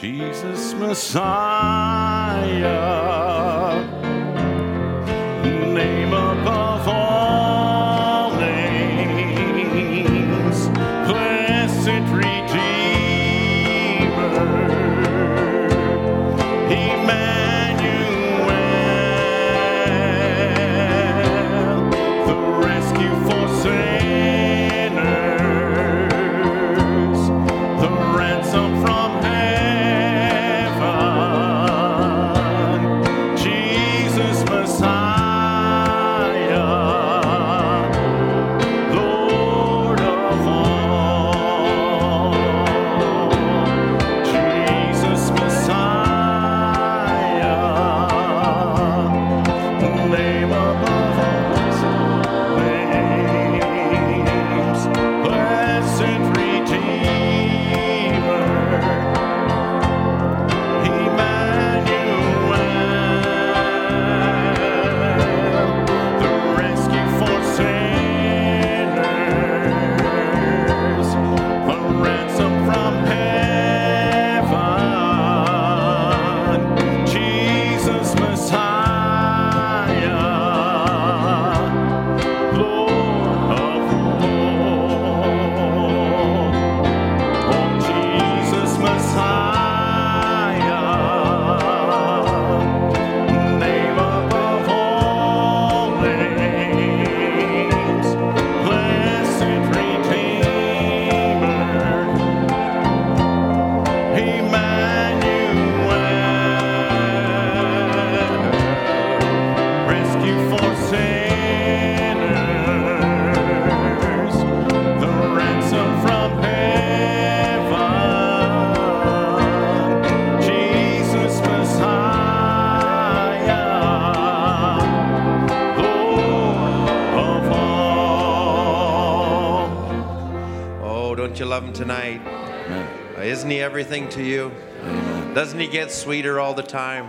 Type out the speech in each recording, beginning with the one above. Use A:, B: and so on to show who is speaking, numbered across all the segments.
A: Jesus Messiah,
B: Doesn't he get sweeter all the time?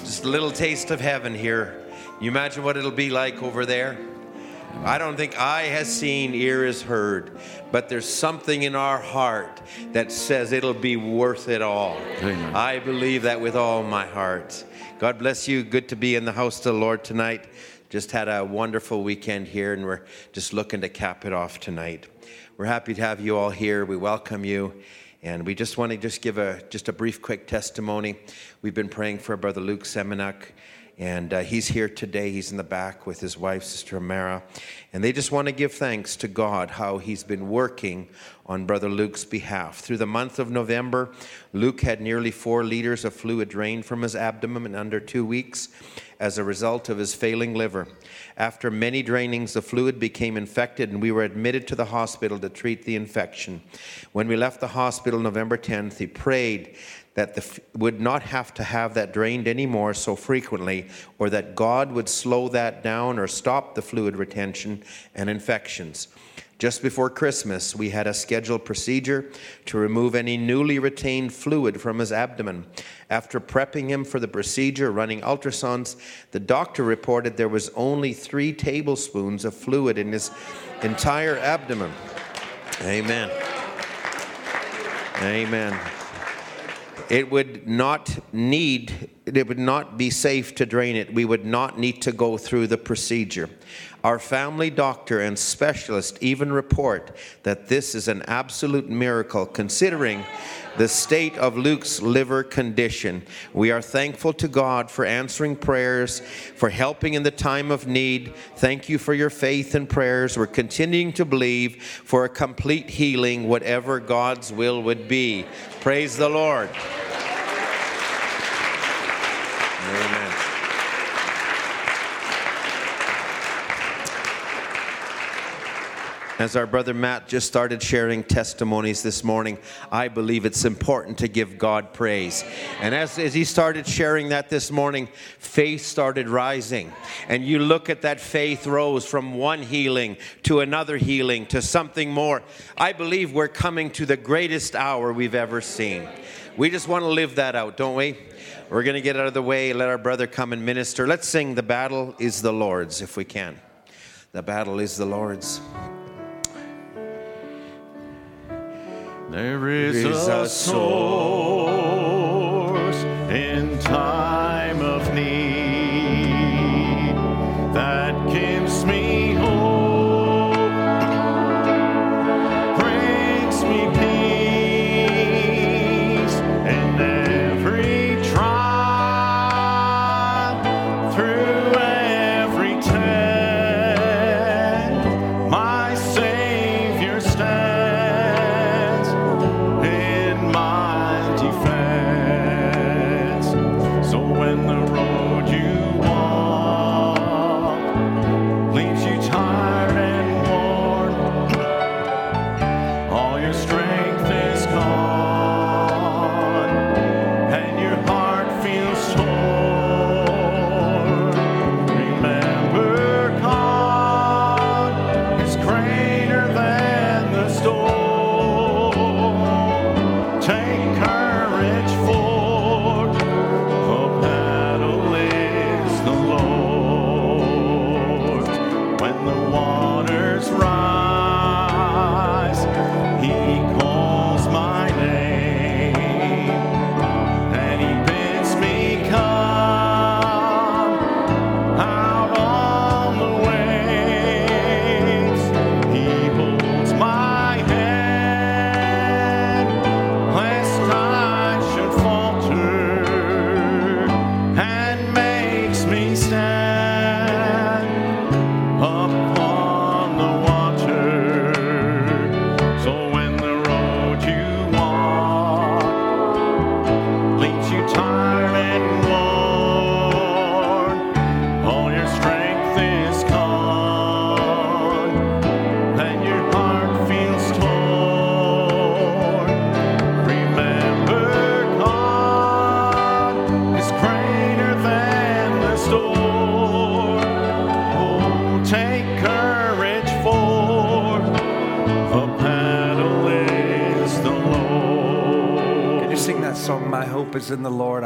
B: Just a little taste of heaven here. You imagine what it'll be like over there? I don't think eye has seen, ear has heard, but there's something in our heart that says it'll be worth it all.
A: Amen.
B: I believe that with all my heart. God bless you. Good to be in the house of the Lord tonight. Just had a wonderful weekend here, and we're just looking to cap it off tonight. We're happy to have you all here. We welcome you. And we just want to just give a just a brief, quick testimony. We've been praying for Brother Luke Semenuk, and uh, he's here today. He's in the back with his wife, Sister Amara, and they just want to give thanks to God how he's been working on Brother Luke's behalf. Through the month of November, Luke had nearly four liters of fluid drained from his abdomen in under two weeks as a result of his failing liver. After many drainings, the fluid became infected, and we were admitted to the hospital to treat the infection. When we left the hospital November 10th, he prayed that the would not have to have that drained anymore so frequently, or that God would slow that down or stop the fluid retention and infections. Just before Christmas, we had a scheduled procedure to remove any newly retained fluid from his abdomen. After prepping him for the procedure, running ultrasounds, the doctor reported there was only three tablespoons of fluid in his entire abdomen. Amen. Amen. It would not need, it would not be safe to drain it. We would not need to go through the procedure. Our family doctor and specialist even report that this is an absolute miracle considering the state of Luke's liver condition. We are thankful to God for answering prayers, for helping in the time of need. Thank you for your faith and prayers. We're continuing to believe for a complete healing, whatever God's will would be. Praise the Lord. Amen. As our brother Matt just started sharing testimonies this morning, I believe it's important to give God praise. And as, as he started sharing that this morning, faith started rising. And you look at that faith rose from one healing to another healing to something more. I believe we're coming to the greatest hour we've ever seen. We just want to live that out, don't we? We're going to get out of the way, let our brother come and minister. Let's sing The Battle is the Lord's if we can. The battle is the Lord's.
A: There is a source in time of need that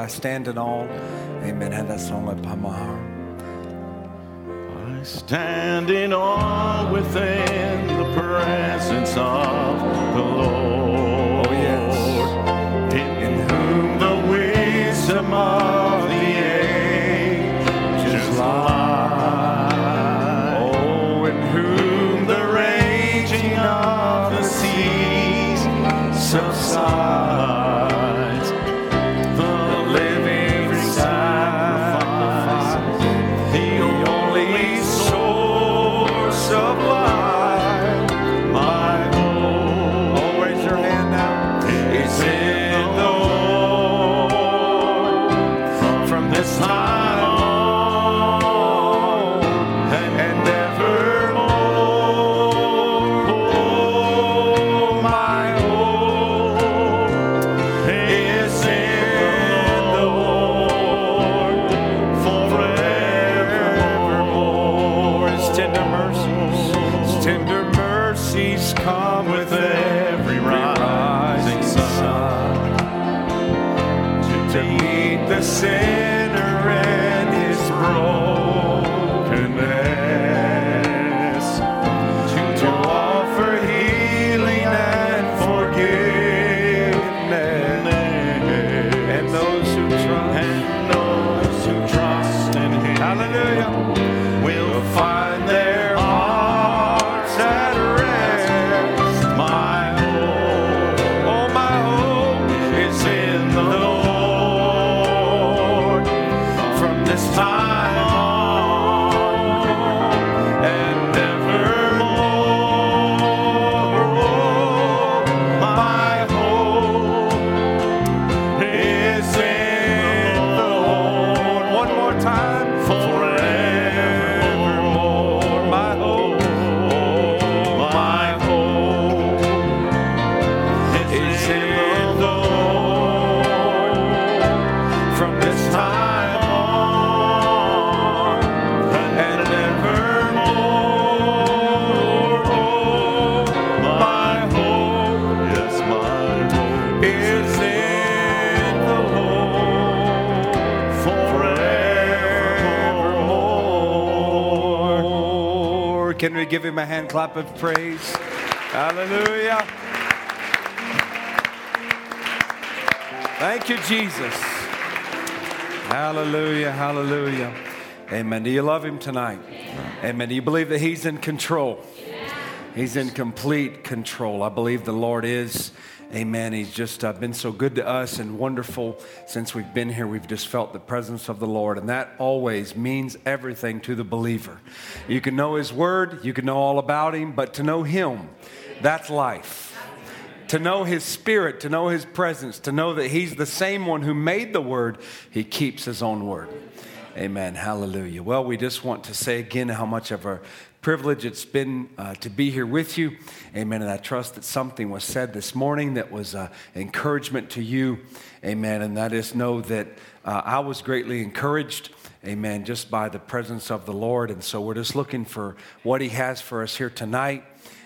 A: I stand
C: in awe. Amen. Have that song upon my heart.
A: I stand in awe within the presence of the Lord.
C: Can we give him a hand clap of praise? Hallelujah. Thank you, Jesus. Hallelujah, hallelujah. Amen. Do you love him tonight? Yeah. Amen. Do you believe that he's in control? Yeah. He's in complete control. I believe the Lord is Amen. He's just uh, been so good to us and wonderful since we've been here. We've just felt the presence of the Lord, and that always means everything to the believer. You can know His Word, you can know all about Him, but to know Him, that's life. To know His Spirit, to know His presence, to know that He's the same one who made the Word, He keeps His own Word. Amen. Hallelujah. Well, we just want to say again how much of a privilege it's been uh, to be here with you. Amen. And I trust that something was said this morning that was uh, encouragement to you. Amen. And that is know that uh, I was greatly encouraged. Amen. Just by the presence of the Lord. And so we're just looking for what He has for us here tonight.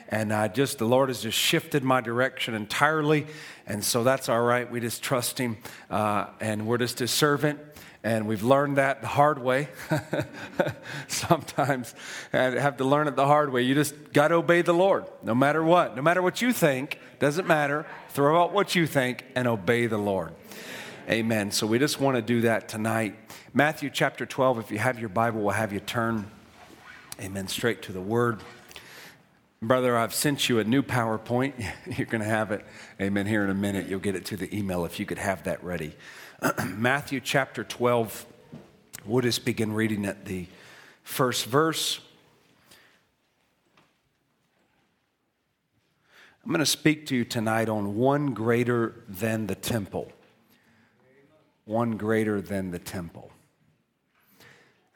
C: And uh, just the Lord has just shifted my direction entirely. And so that's all right. We just trust Him. Uh, and we're just His servant and we've learned that the hard way. Sometimes and have to learn it the hard way. You just got to obey the Lord, no matter what. No matter what you think, doesn't matter. Throw out what you think and obey the Lord. Amen. So we just want to do that tonight. Matthew chapter 12, if you have your Bible, we'll have you turn, amen, straight to the Word. Brother, I've sent you a new PowerPoint. You're going to have it, amen, here in a minute. You'll get it to the email if you could have that ready. Matthew chapter 12. We'll just begin reading at the first verse. I'm going to speak to you tonight on one greater than the temple. One greater than the temple.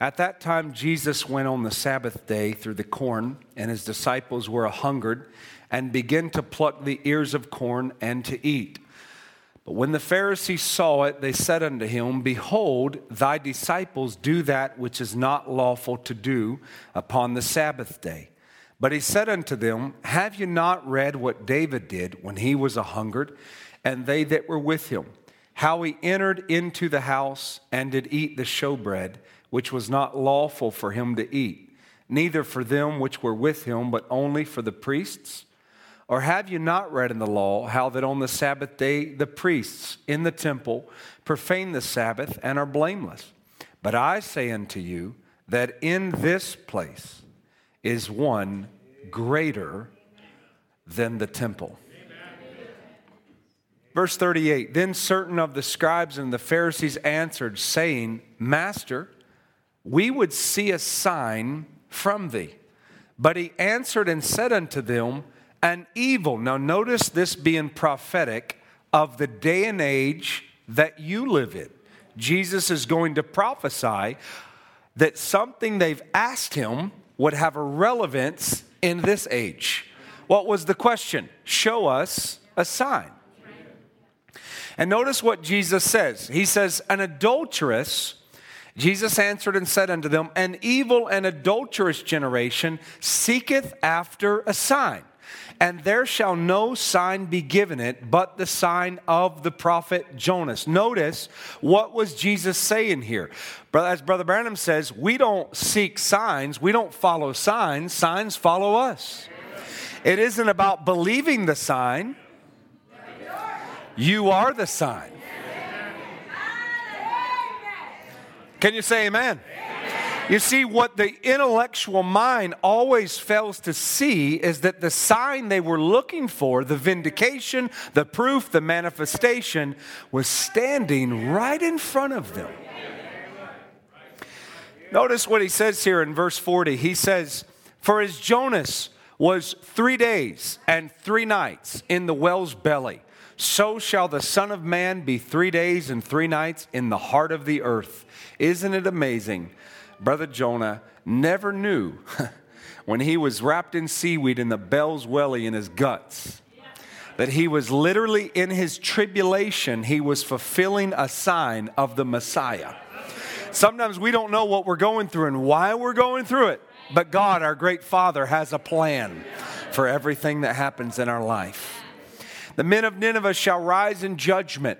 C: At that time, Jesus went on the Sabbath day through the corn, and his disciples were a hungered, and began to pluck the ears of corn and to eat. But when the Pharisees saw it, they said unto him, Behold, thy disciples do that which is not lawful to do upon the Sabbath day. But he said unto them, Have you not read what David did when he was a hungered, and they that were with him? How he entered into the house and did eat the showbread, which was not lawful for him to eat, neither for them which were with him, but only for the priests? Or have you not read in the law how that on the Sabbath day the priests in the temple profane the Sabbath and are blameless? But I say unto you that in this place is one greater than the temple. Verse 38 Then certain of the scribes and the Pharisees answered, saying, Master, we would see a sign from thee. But he answered and said unto them, and evil. Now, notice this being prophetic of the day and age that you live in. Jesus is going to prophesy that something they've asked him would have a relevance in this age. What was the question? Show us a sign. And notice what Jesus says. He says, An adulteress, Jesus answered and said unto them, An evil and adulterous generation seeketh after a sign and there shall no sign be given it but the sign of the prophet Jonas. Notice what was Jesus saying here? As Brother Branham says, we don't seek signs, we don't follow signs, signs follow us. It isn't about believing the sign, you are the sign. Can you say amen? You see, what the intellectual mind always fails to see is that the sign they were looking for, the vindication, the proof, the manifestation, was standing right in front of them. Notice what he says here in verse 40. He says, For as Jonas was three days and three nights in the whale's belly, so shall the Son of Man be three days and three nights in the heart of the earth. Isn't it amazing Brother Jonah never knew when he was wrapped in seaweed in the bell's welly in his guts that he was literally in his tribulation, he was fulfilling a sign of the Messiah. Sometimes we don't know what we're going through and why we're going through it, but God, our great Father, has a plan for everything that happens in our life. The men of Nineveh shall rise in judgment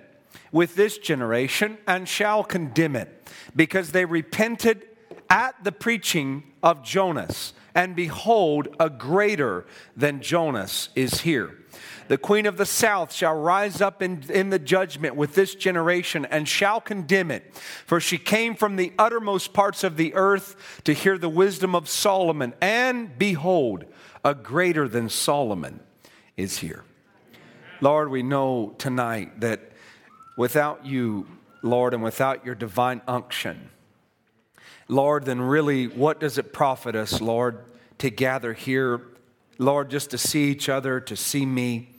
C: with this generation and shall condemn it because they repented at the preaching of Jonas, and behold, a greater than Jonas is here. The queen of the south shall rise up in, in the judgment with this generation and shall condemn it. For she came from the uttermost parts of the earth to hear the wisdom of Solomon. And behold, a greater than Solomon is here. Lord, we know tonight that without you, Lord, and without your divine unction, Lord, then really, what does it profit us, Lord, to gather here, Lord, just to see each other, to see me?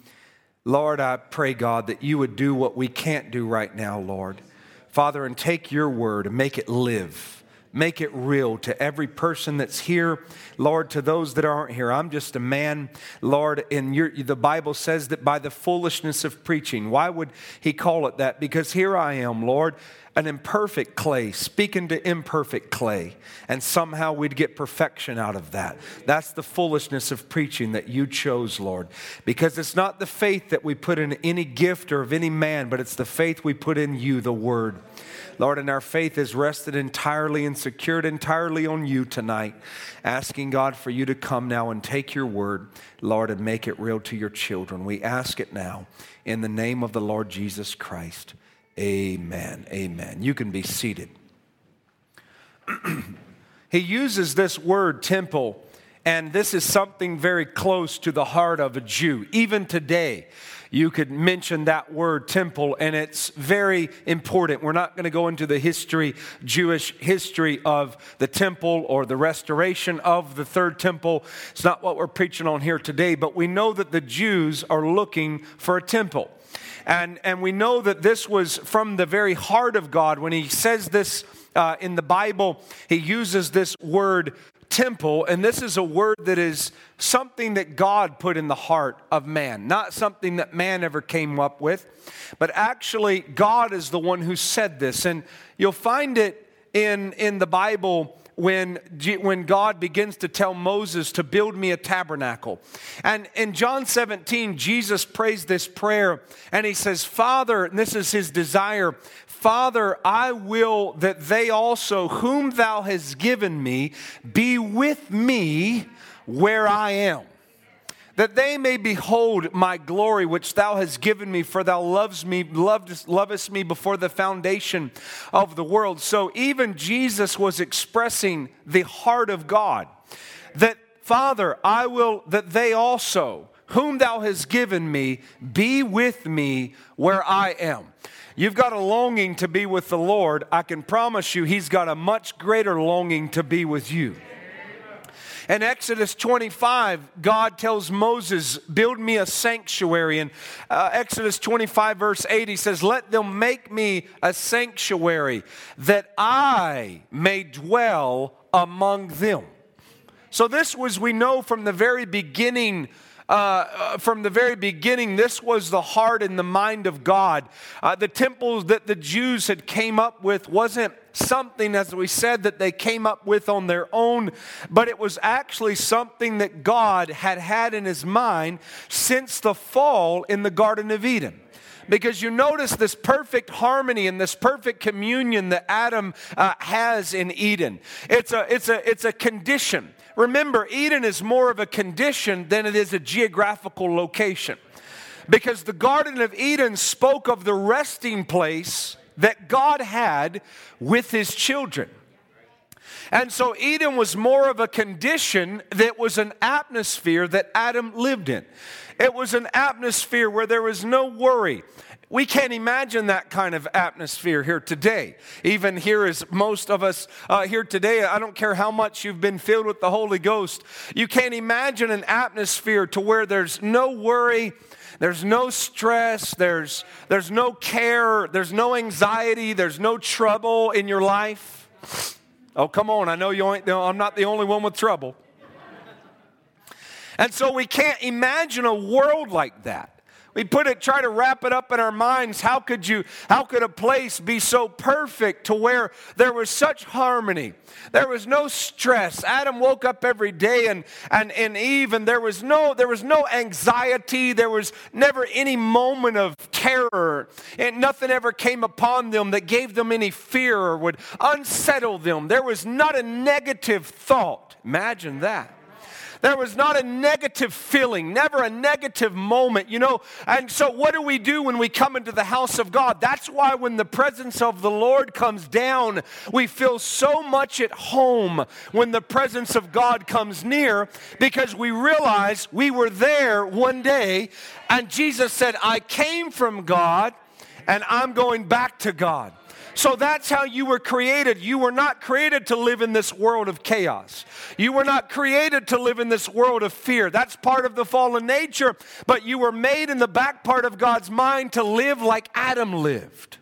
C: Lord, I pray, God, that you would do what we can't do right now, Lord. Father, and take your word and make it live. Make it real to every person that's here, Lord, to those that aren't here. I'm just a man, Lord, and your, the Bible says that by the foolishness of preaching. Why would he call it that? Because here I am, Lord, an imperfect clay speaking to imperfect clay, and somehow we'd get perfection out of that. That's the foolishness of preaching that you chose, Lord, because it's not the faith that we put in any gift or of any man, but it's the faith we put in you, the Word. Lord, and our faith is rested entirely and secured entirely on you tonight, asking God for you to come now and take your word, Lord, and make it real to your children. We ask it now in the name of the Lord Jesus Christ. Amen. Amen. You can be seated. he uses this word temple, and this is something very close to the heart of a Jew, even today you could mention that word temple, and it's very important. We're not going to go into the history, Jewish history of the temple or the restoration of the third temple. It's not what we're preaching on here today, but we know that the Jews are looking for a temple. And, and we know that this was from the very heart of God. When he says this uh, in the Bible, he uses this word temple, and this is a word that is something that God put in the heart of man, not something that man ever came up with, but actually God is the one who said this. And you'll find it in, in the Bible when, when God begins to tell Moses to build me a tabernacle. And in John 17, Jesus prays this prayer and he says, Father, and this is his desire, Father, I will that they also, whom thou hast given me, be with me where I am. That they may behold my glory which thou hast given me, for thou loves me, lovest, lovest me before the foundation of the world. So even Jesus was expressing the heart of God. That, Father, I will that they also, whom thou hast given me, be with me where I am. You've got a longing to be with the Lord. I can promise you, He's got a much greater longing to be with you. In Exodus 25, God tells Moses, Build me a sanctuary. In uh, Exodus 25, verse 8, he says, Let them make me a sanctuary that I may dwell among them. So, this was, we know from the very beginning uh, uh, from the very beginning, this was the heart and the mind of God. Uh, the temples that the Jews had came up with wasn't something, as we said, that they came up with on their own, but it was actually something that God had had in his mind since the fall in the Garden of Eden because you notice this perfect harmony and this perfect communion that Adam uh, has in Eden. It's a, it's, a, it's a condition. Remember, Eden is more of a condition than it is a geographical location. Because the Garden of Eden spoke of the resting place that God had with his children. And so Eden was more of a condition that was an atmosphere that Adam lived in. It was an atmosphere where there was no worry. We can't imagine that kind of atmosphere here today. Even here, as most of us uh, here today, I don't care how much you've been filled with the Holy Ghost, you can't imagine an atmosphere to where there's no worry, there's no stress, there's, there's no care, there's no anxiety, there's no trouble in your life. Oh, come on, I know you ain't, I'm not the only one with trouble. And so we can't imagine a world like that. We put it, try to wrap it up in our minds. How could you, how could a place be so perfect to where there was such harmony? There was no stress. Adam woke up every day and, and, and Eve, and there was no, there was no anxiety. There was never any moment of terror. And nothing ever came upon them that gave them any fear or would unsettle them. There was not a negative thought. Imagine that. There was not a negative feeling, never a negative moment, you know. And so, what do we do when we come into the house of God? That's why when the presence of the Lord comes down, we feel so much at home when the presence of God comes near because we realize we were there one day and Jesus said, I came from God and I'm going back to God. So that's how you were created. You were not created to live in this world of chaos. You were not created to live in this world of fear. That's part of the fallen nature, but you were made in the back part of God's mind to live like Adam lived.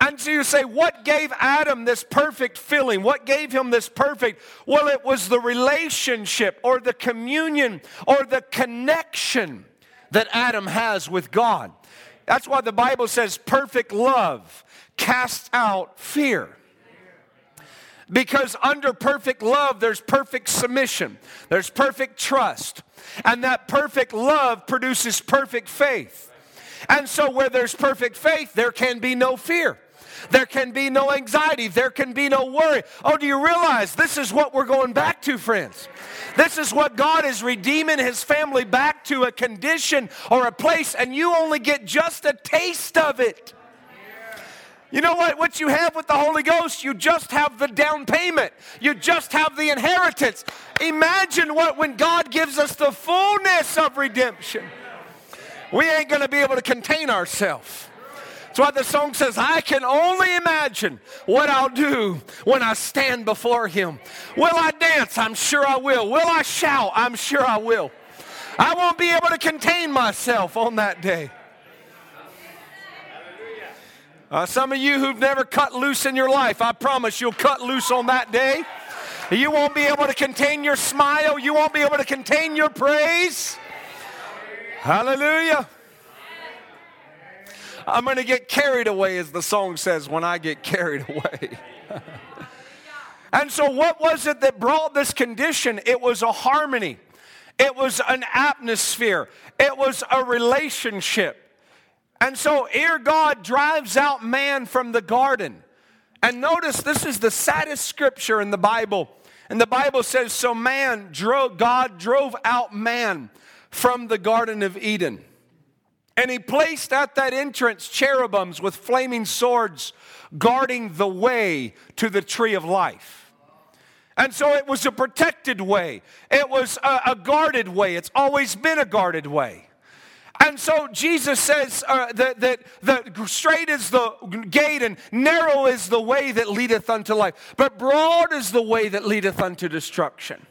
C: And so you say, what gave Adam this perfect feeling? What gave him this perfect? Well, it was the relationship or the communion or the connection that Adam has with God. That's why the Bible says perfect love casts out fear. Because under perfect love, there's perfect submission, there's perfect trust, and that perfect love produces perfect faith. And so, where there's perfect faith, there can be no fear. There can be no anxiety. There can be no worry. Oh, do you realize this is what we're going back to, friends? This is what God is redeeming his family back to a condition or a place, and you only get just a taste of it. You know what? What you have with the Holy Ghost, you just have the down payment. You just have the inheritance. Imagine what when God gives us the fullness of redemption. We ain't going to be able to contain ourselves. That's why the song says, I can only imagine what I'll do when I stand before Him. Will I dance? I'm sure I will. Will I shout? I'm sure I will. I won't be able to contain myself on that day. Uh, some of you who've never cut loose in your life, I promise you'll cut loose on that day. You won't be able to contain your smile. You won't be able to contain your praise. Hallelujah. I'm going to get carried away, as the song says, when I get carried away. and so, what was it that brought this condition? It was a harmony, it was an atmosphere, it was a relationship. And so, here God drives out man from the garden. And notice this is the saddest scripture in the Bible. And the Bible says, So man drove, God drove out man from the Garden of Eden. And he placed at that entrance cherubims with flaming swords guarding the way to the tree of life. And so it was a protected way, it was a, a guarded way. It's always been a guarded way. And so Jesus says uh, that, that, that straight is the gate and narrow is the way that leadeth unto life, but broad is the way that leadeth unto destruction.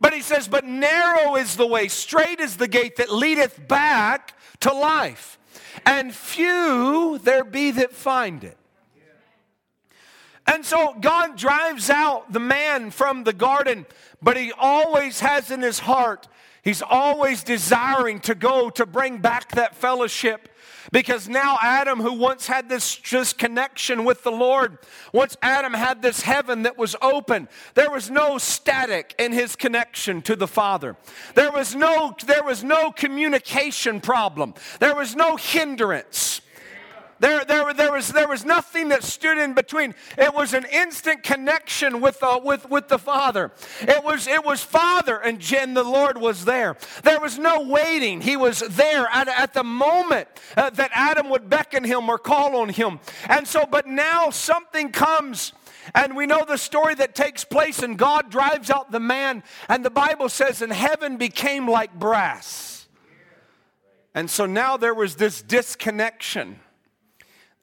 C: But he says, but narrow is the way, straight is the gate that leadeth back to life, and few there be that find it. And so God drives out the man from the garden, but he always has in his heart, he's always desiring to go to bring back that fellowship because now Adam, who once had this just connection with the Lord, once Adam had this heaven that was open, there was no static in his connection to the Father. There was no, there was no communication problem. There was no hindrance. There, there, there, was, there was nothing that stood in between. It was an instant connection with, the, with, with the Father. It was, it was Father, and Jen, the Lord was there. There was no waiting. He was there at, at the moment uh, that Adam would beckon him or call on him. And so, but now something comes. And we know the story that takes place, and God drives out the man, and the Bible says, and heaven became like brass. And so now there was this disconnection.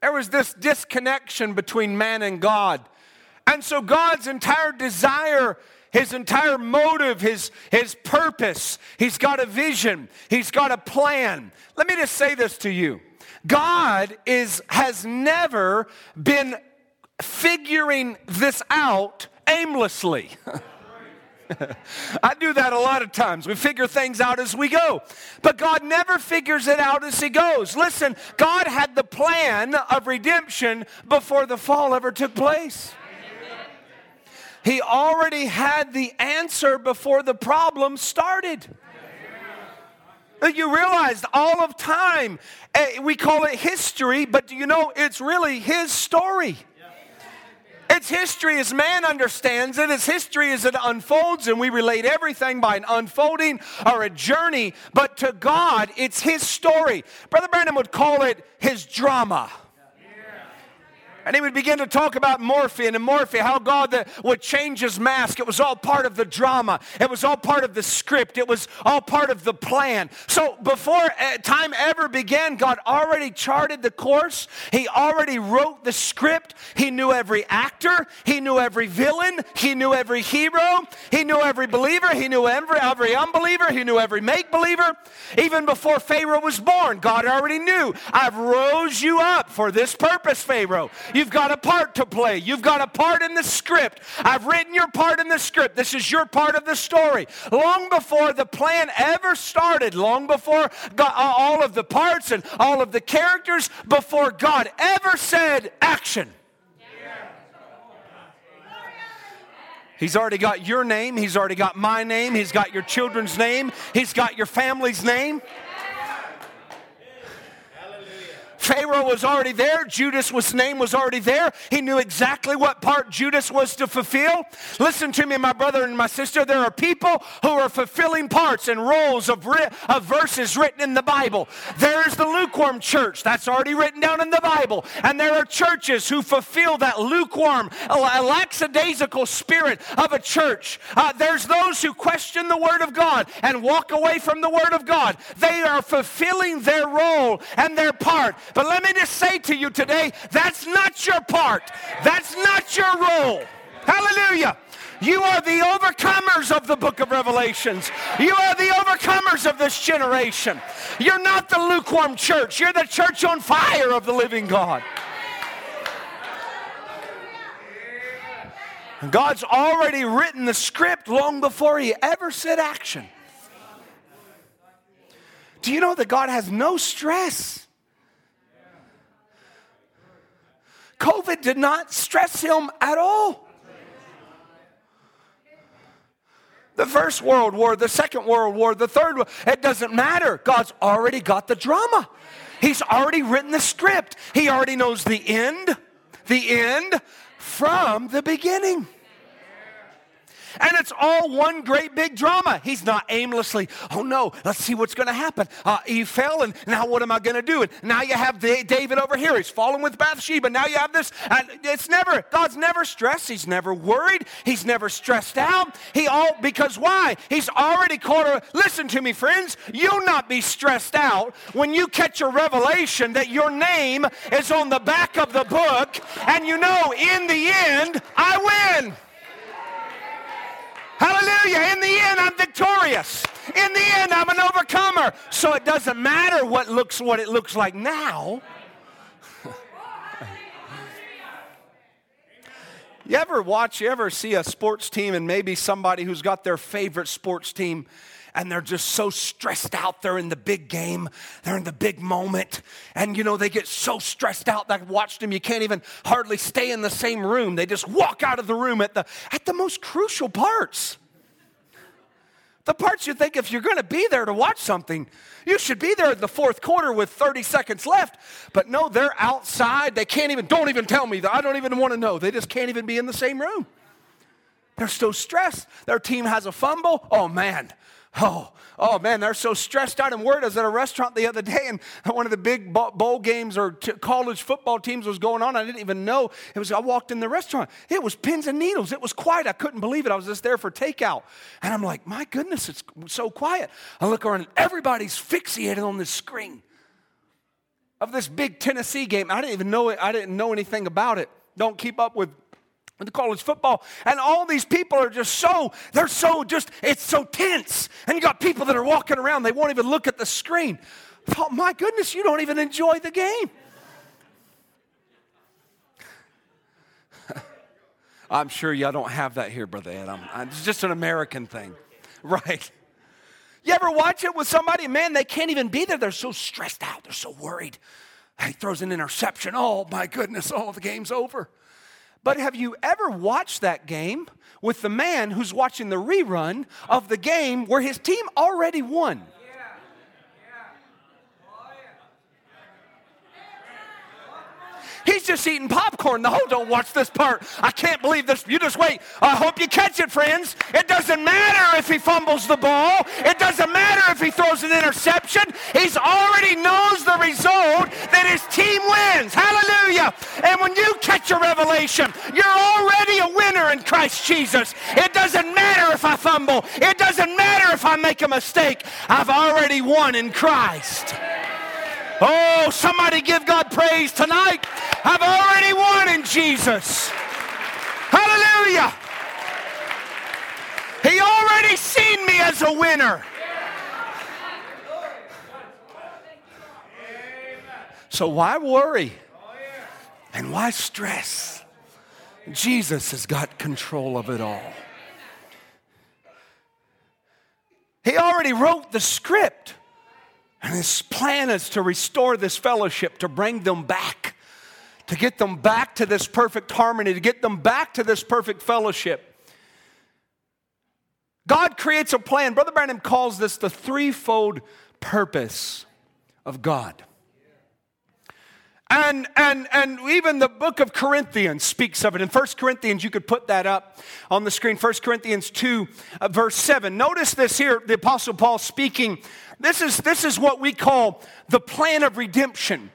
C: There was this disconnection between man and God. And so God's entire desire, his entire motive, his, his purpose, he's got a vision, he's got a plan. Let me just say this to you. God is, has never been figuring this out aimlessly. I do that a lot of times. We figure things out as we go. But God never figures it out as He goes. Listen, God had the plan of redemption before the fall ever took place. He already had the answer before the problem started. You realize all of time, eh, we call it history, but do you know it's really His story? It's history as man understands it. It's history as it unfolds, and we relate everything by an unfolding or a journey. But to God, it's His story. Brother Branham would call it His drama. And he would begin to talk about morphine and morphine, how God would change his mask. It was all part of the drama. It was all part of the script. It was all part of the plan. So before uh, time ever began, God already charted the course. He already wrote the script. He knew every actor. He knew every villain. He knew every hero. He knew every believer. He knew every, every unbeliever. He knew every make believer. Even before Pharaoh was born, God already knew, I've rose you up for this purpose, Pharaoh. You've got a part to play. You've got a part in the script. I've written your part in the script. This is your part of the story. Long before the plan ever started, long before God, uh, all of the parts and all of the characters, before God ever said action. He's already got your name. He's already got my name. He's got your children's name. He's got your family's name. Pharaoh was already there. Judas' was, name was already there. He knew exactly what part Judas was to fulfill. Listen to me, my brother and my sister. There are people who are fulfilling parts and roles of, ri- of verses written in the Bible. There is the lukewarm church. That's already written down in the Bible. And there are churches who fulfill that lukewarm, lackadaisical spirit of a church. Uh, there's those who question the Word of God and walk away from the Word of God. They are fulfilling their role and their part. But let me just say to you today that's not your part, that's not your role. Hallelujah. You are the overcomers of the book of Revelations. You are the overcomers of this generation. You're not the lukewarm church, you're the church on fire of the living God. And God's already written the script long before He ever said action. Do you know that God has no stress? COVID did not stress him at all. The First World War, the Second World War, the Third War, it doesn't matter. God's already got the drama. He's already written the script. He already knows the end, the end from the beginning. And it's all one great big drama. He's not aimlessly, oh no, let's see what's going to happen. Uh, he fell, and now what am I going to do? And now you have David over here. He's fallen with Bathsheba. Now you have this. And it's never, God's never stressed. He's never worried. He's never stressed out. He all, because why? He's already caught her. Listen to me, friends. You'll not be stressed out when you catch a revelation that your name is on the back of the book and you know in the end, I win. Hallelujah. In the end, I'm victorious. In the end, I'm an overcomer. So it doesn't matter what looks what it looks like now. you ever watch, you ever see a sports team and maybe somebody who's got their favorite sports team and they're just so stressed out. They're in the big game, they're in the big moment. And you know, they get so stressed out that watched them, you can't even hardly stay in the same room. They just walk out of the room at the, at the most crucial parts. The parts you think if you're going to be there to watch something, you should be there in the fourth quarter with 30 seconds left. But no, they're outside. They can't even, don't even tell me. I don't even want to know. They just can't even be in the same room. They're so stressed. Their team has a fumble. Oh man, Oh, oh man, they're so stressed out and worried. I was at a restaurant the other day, and one of the big bowl games or t- college football teams was going on. I didn't even know it was. I walked in the restaurant. It was pins and needles. It was quiet. I couldn't believe it. I was just there for takeout, and I'm like, my goodness, it's so quiet. I look around, and everybody's fixated on this screen of this big Tennessee game. I didn't even know it. I didn't know anything about it. Don't keep up with the college football. And all these people are just so they're so just it's so tense. And you got people that are walking around they won't even look at the screen. Oh my goodness you don't even enjoy the game. I'm sure y'all don't have that here brother I'm, it's just an american thing. Right. You ever watch it with somebody? Man they can't even be there. They're so stressed out. They're so worried. He throws an interception. Oh my goodness. Oh the game's over but have you ever watched that game with the man who's watching the rerun of the game where his team already won? He's just eating popcorn. The whole don't watch this part. I can't believe this. You just wait. I hope you catch it, friends. It doesn't matter if he fumbles the ball. It doesn't matter if he throws an interception. He's already knows the result that his team wins. Hallelujah. And when you catch a revelation, you're already a winner in Christ Jesus. It doesn't matter if I fumble. It doesn't matter if I make a mistake. I've already won in Christ. Oh, somebody give God praise tonight. I've already won in Jesus. Hallelujah. He already seen me as a winner. So why worry? And why stress? Jesus has got control of it all. He already wrote the script. And his plan is to restore this fellowship, to bring them back, to get them back to this perfect harmony, to get them back to this perfect fellowship. God creates a plan. Brother Branham calls this the threefold purpose of God. And, and, and even the book of Corinthians speaks of it. In 1 Corinthians, you could put that up on the screen. 1 Corinthians 2, uh, verse 7. Notice this here, the Apostle Paul speaking. This is, this is what we call the plan of redemption.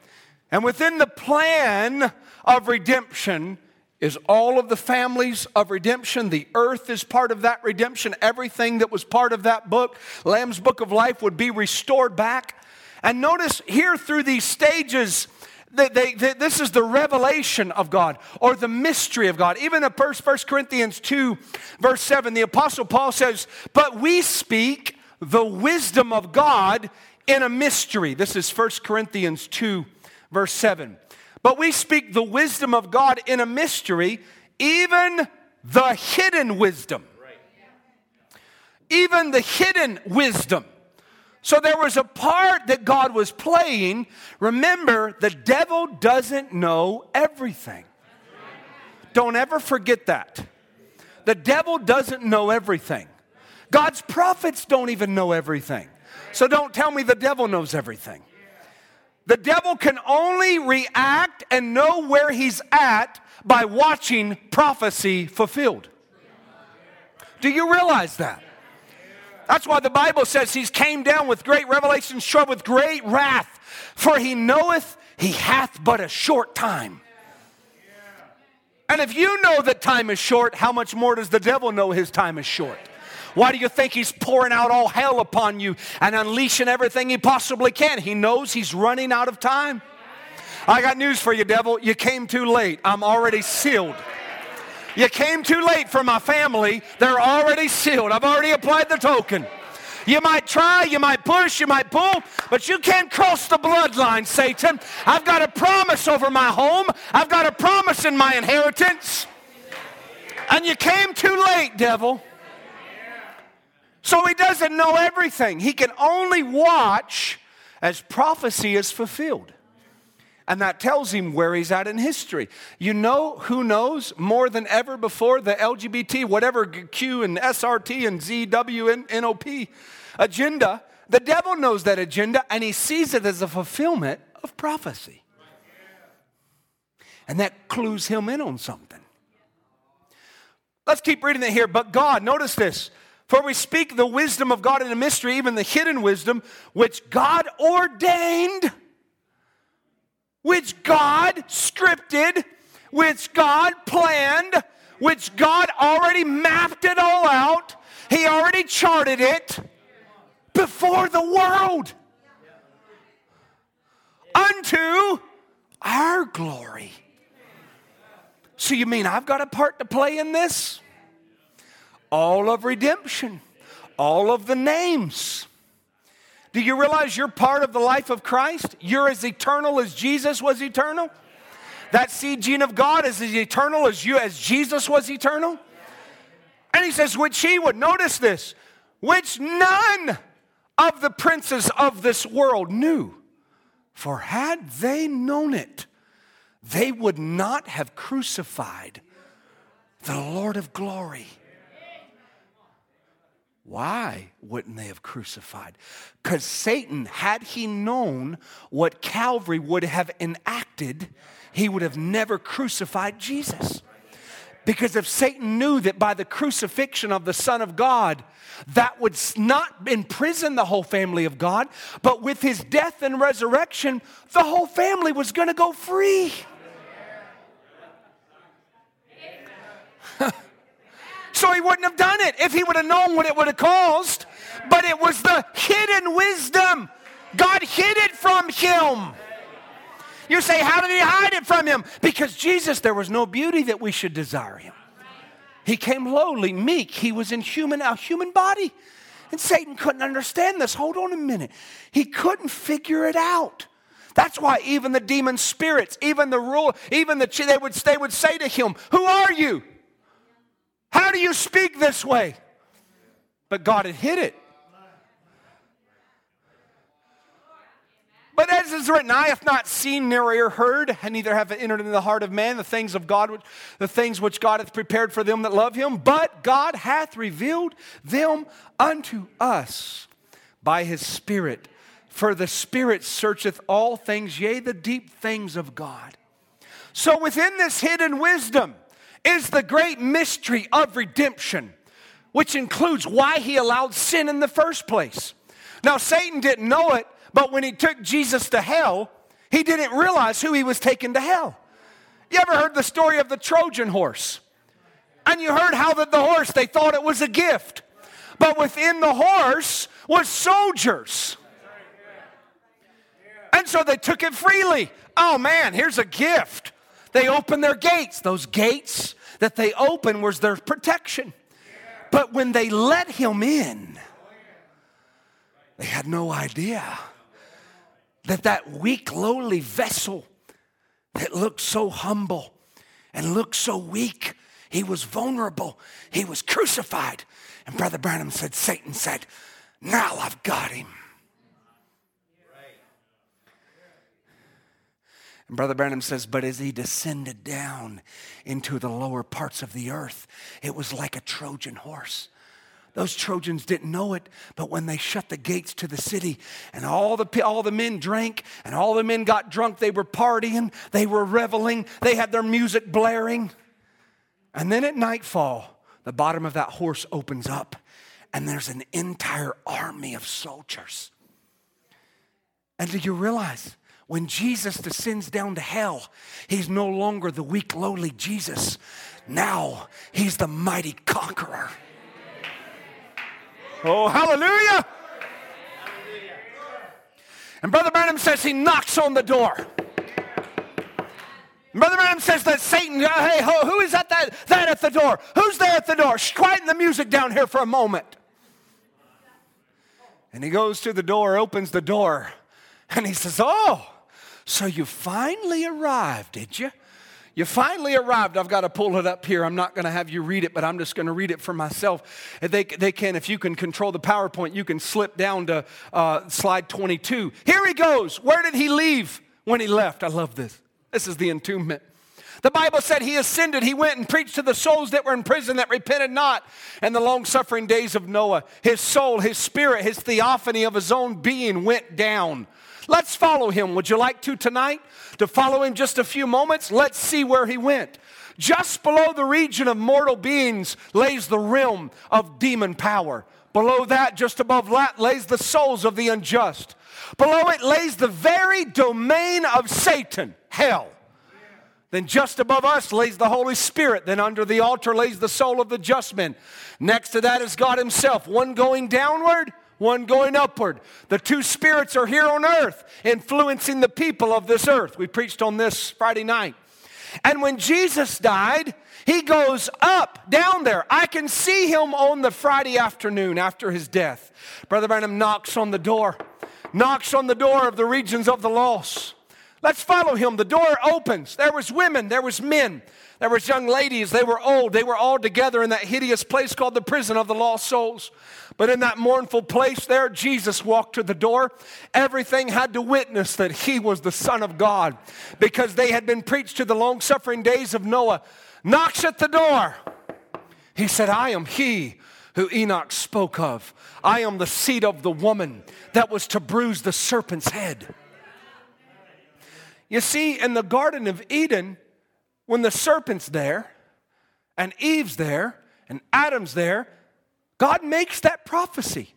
C: And within the plan of redemption is all of the families of redemption. The earth is part of that redemption. Everything that was part of that book, Lamb's Book of Life, would be restored back. And notice here through these stages, they, they, they, this is the revelation of God or the mystery of God. Even in 1 Corinthians 2, verse 7, the Apostle Paul says, But we speak the wisdom of God in a mystery. This is 1 Corinthians 2, verse 7. But we speak the wisdom of God in a mystery, even the hidden wisdom. Even the hidden wisdom so there was a part that God was playing. Remember, the devil doesn't know everything. Don't ever forget that. The devil doesn't know everything. God's prophets don't even know everything. So don't tell me the devil knows everything. The devil can only react and know where he's at by watching prophecy fulfilled. Do you realize that? That's why the Bible says he's came down with great revelations, struck with great wrath, for he knoweth he hath but a short time. And if you know that time is short, how much more does the devil know his time is short? Why do you think he's pouring out all hell upon you and unleashing everything he possibly can? He knows he's running out of time. I got news for you, devil. You came too late. I'm already sealed. You came too late for my family. They're already sealed. I've already applied the token. You might try, you might push, you might pull, but you can't cross the bloodline, Satan. I've got a promise over my home, I've got a promise in my inheritance. And you came too late, devil. So he doesn't know everything. He can only watch as prophecy is fulfilled and that tells him where he's at in history. You know who knows more than ever before the LGBT, whatever Q and SRT and ZW and NOP agenda? The devil knows that agenda and he sees it as a fulfillment of prophecy. And that clues him in on something. Let's keep reading it here. But God, notice this. For we speak the wisdom of God in a mystery, even the hidden wisdom, which God ordained which God scripted, which God planned, which God already mapped it all out. He already charted it before the world unto our glory. So, you mean I've got a part to play in this? All of redemption, all of the names do you realize you're part of the life of Christ? You're as eternal as Jesus was eternal? That seed gene of God is as eternal as you as Jesus was eternal? And he says, which he would, notice this, which none of the princes of this world knew. For had they known it, they would not have crucified the Lord of glory. Why wouldn't they have crucified? Because Satan, had he known what Calvary would have enacted, he would have never crucified Jesus. Because if Satan knew that by the crucifixion of the Son of God, that would not imprison the whole family of God, but with his death and resurrection, the whole family was going to go free. So he wouldn't have done it if he would have known what it would have caused. But it was the hidden wisdom. God hid it from him. You say, How did he hide it from him? Because Jesus, there was no beauty that we should desire him. He came lowly, meek. He was in human, a human body. And Satan couldn't understand this. Hold on a minute. He couldn't figure it out. That's why even the demon spirits, even the rule, even the they would they would say to him, "Who are you? How do you speak this way?" But God had hid it. But as is written, I have not seen nor ear heard, and neither have entered into the heart of man the things of God, the things which God hath prepared for them that love him. But God hath revealed them unto us by his Spirit. For the Spirit searcheth all things, yea, the deep things of God. So within this hidden wisdom is the great mystery of redemption, which includes why he allowed sin in the first place. Now, Satan didn't know it but when he took Jesus to hell, he didn't realize who he was taking to hell. You ever heard the story of the Trojan horse? And you heard how that the horse, they thought it was a gift. But within the horse was soldiers. And so they took it freely. Oh man, here's a gift. They opened their gates. Those gates that they opened was their protection. But when they let him in, they had no idea that that weak, lowly vessel that looked so humble and looked so weak, he was vulnerable, he was crucified. And Brother Branham said, Satan said, Now I've got him. And Brother Branham says, But as he descended down into the lower parts of the earth, it was like a Trojan horse. Those Trojans didn't know it, but when they shut the gates to the city and all the, all the men drank and all the men got drunk, they were partying, they were reveling, they had their music blaring. And then at nightfall, the bottom of that horse opens up and there's an entire army of soldiers. And do you realize when Jesus descends down to hell, he's no longer the weak, lowly Jesus. Now he's the mighty conqueror. Oh, hallelujah. And Brother Branham says he knocks on the door. Brother Branham says that Satan, uh, hey, ho, who is that, that, that at the door? Who's there at the door? Quieten the music down here for a moment. And he goes to the door, opens the door, and he says, Oh, so you finally arrived, did you? You finally arrived. I've got to pull it up here. I'm not going to have you read it, but I'm just going to read it for myself. They, they can, if you can control the PowerPoint, you can slip down to uh, slide 22. Here he goes. Where did he leave when he left? I love this. This is the entombment. The Bible said he ascended. He went and preached to the souls that were in prison that repented not. And the long suffering days of Noah, his soul, his spirit, his theophany of his own being went down. Let's follow him. Would you like to tonight? To follow him just a few moments? Let's see where he went. Just below the region of mortal beings lays the realm of demon power. Below that, just above that, lays the souls of the unjust. Below it lays the very domain of Satan, hell. Then just above us lays the Holy Spirit. Then under the altar lays the soul of the just men. Next to that is God Himself, one going downward, one going upward. The two spirits are here on earth, influencing the people of this earth. We preached on this Friday night. And when Jesus died, he goes up, down there. I can see him on the Friday afternoon after his death. Brother Branham knocks on the door, knocks on the door of the regions of the lost. Let's follow him. The door opens. There was women, there was men, there was young ladies. They were old. They were all together in that hideous place called the prison of the lost souls. But in that mournful place there, Jesus walked to the door. Everything had to witness that he was the Son of God because they had been preached to the long suffering days of Noah. Knocks at the door. He said, I am he who Enoch spoke of. I am the seed of the woman that was to bruise the serpent's head. You see, in the Garden of Eden, when the serpent's there, and Eve's there, and Adam's there, God makes that prophecy.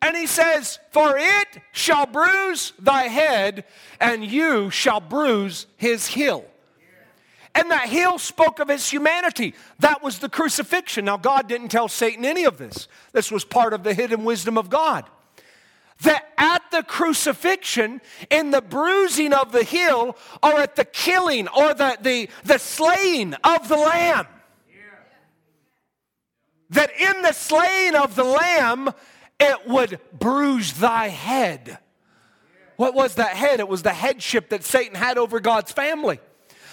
C: And he says, For it shall bruise thy head, and you shall bruise his heel. And that heel spoke of his humanity. That was the crucifixion. Now, God didn't tell Satan any of this. This was part of the hidden wisdom of God. That at the crucifixion, in the bruising of the heel, or at the killing or the, the, the slaying of the lamb, that in the slaying of the lamb, it would bruise thy head. What was that head? It was the headship that Satan had over God's family.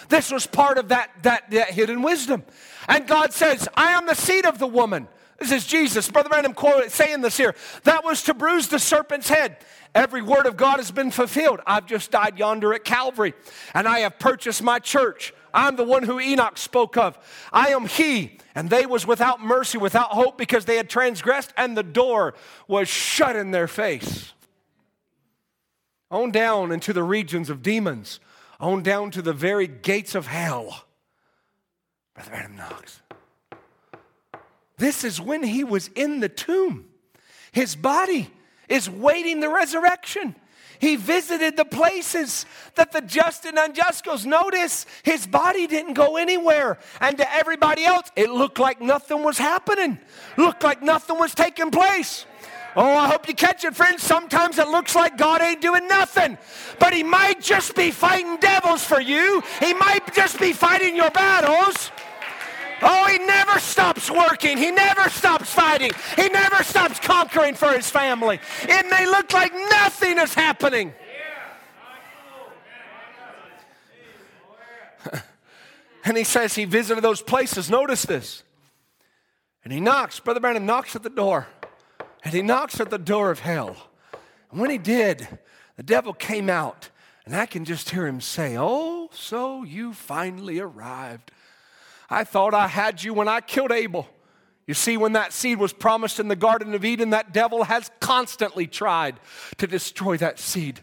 C: This was part of that, that, that hidden wisdom. And God says, I am the seed of the woman. This is Jesus. Brother Branham quote, saying this here. That was to bruise the serpent's head. Every word of God has been fulfilled. I've just died yonder at Calvary, and I have purchased my church. I'm the one who Enoch spoke of. I am he. And they was without mercy, without hope, because they had transgressed, and the door was shut in their face. On down into the regions of demons, on down to the very gates of hell. Brother Branham knocks. This is when he was in the tomb. His body is waiting the resurrection. He visited the places that the just and unjust goes. Notice his body didn't go anywhere. And to everybody else, it looked like nothing was happening, looked like nothing was taking place. Oh, I hope you catch it, friends. Sometimes it looks like God ain't doing nothing, but He might just be fighting devils for you. He might just be fighting your battles. Oh, he never stops working. He never stops fighting. He never stops conquering for his family. It may look like nothing is happening. and he says he visited those places. Notice this. And he knocks. Brother Branham knocks at the door. And he knocks at the door of hell. And when he did, the devil came out. And I can just hear him say, Oh, so you finally arrived. I thought I had you when I killed Abel. You see, when that seed was promised in the Garden of Eden, that devil has constantly tried to destroy that seed.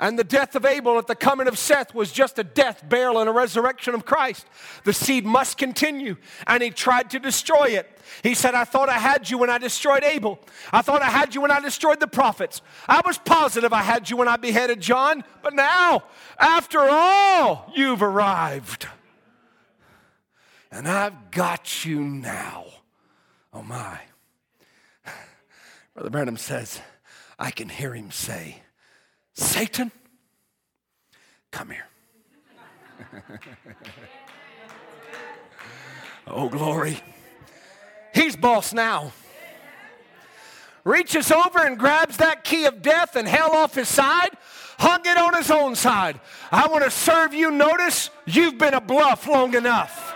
C: And the death of Abel at the coming of Seth was just a death, burial, and a resurrection of Christ. The seed must continue. And he tried to destroy it. He said, I thought I had you when I destroyed Abel. I thought I had you when I destroyed the prophets. I was positive I had you when I beheaded John. But now, after all, you've arrived and I've got you now. Oh my. Brother Branham says, I can hear him say, Satan, come here. oh, glory. He's boss now. Reaches over and grabs that key of death and hell off his side, hung it on his own side. I want to serve you. Notice you've been a bluff long enough.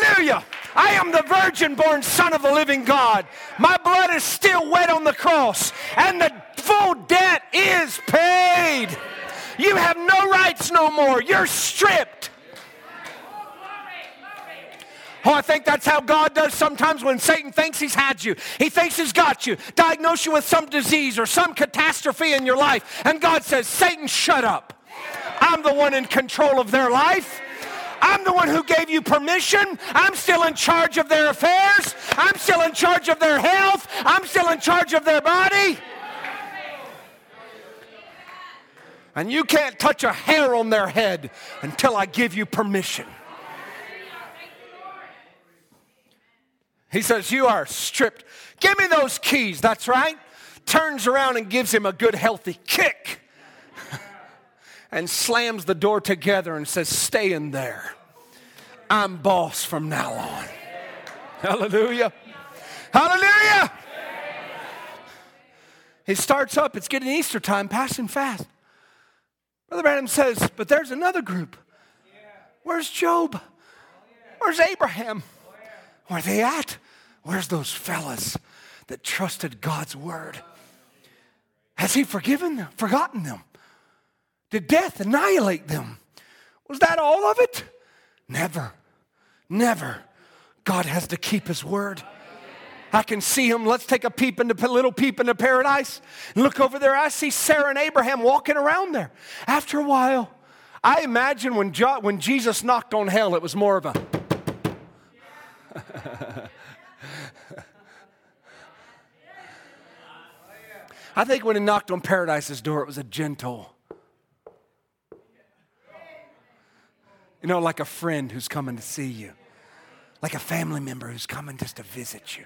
C: Hallelujah. I am the virgin born son of the living God. My blood is still wet on the cross, and the full debt is paid. You have no rights no more. You're stripped. Oh, I think that's how God does sometimes when Satan thinks he's had you. He thinks he's got you, diagnose you with some disease or some catastrophe in your life. And God says, Satan, shut up. I'm the one in control of their life. I'm the one who gave you permission. I'm still in charge of their affairs. I'm still in charge of their health. I'm still in charge of their body. And you can't touch a hair on their head until I give you permission. He says, You are stripped. Give me those keys. That's right. Turns around and gives him a good, healthy kick and slams the door together and says, Stay in there. I'm boss from now on. Hallelujah. Hallelujah. He starts up, it's getting Easter time, passing fast. Brother Branham says, But there's another group. Where's Job? Where's Abraham? Where are they at? Where's those fellas that trusted God's word? Has he forgiven them, forgotten them? Did death annihilate them? Was that all of it? Never. Never. God has to keep his word. I can see him. Let's take a peep into little peep into paradise. Look over there. I see Sarah and Abraham walking around there. After a while, I imagine when, jo- when Jesus knocked on hell, it was more of a. I think when he knocked on paradise's door, it was a gentle. You know, like a friend who's coming to see you, like a family member who's coming just to visit you.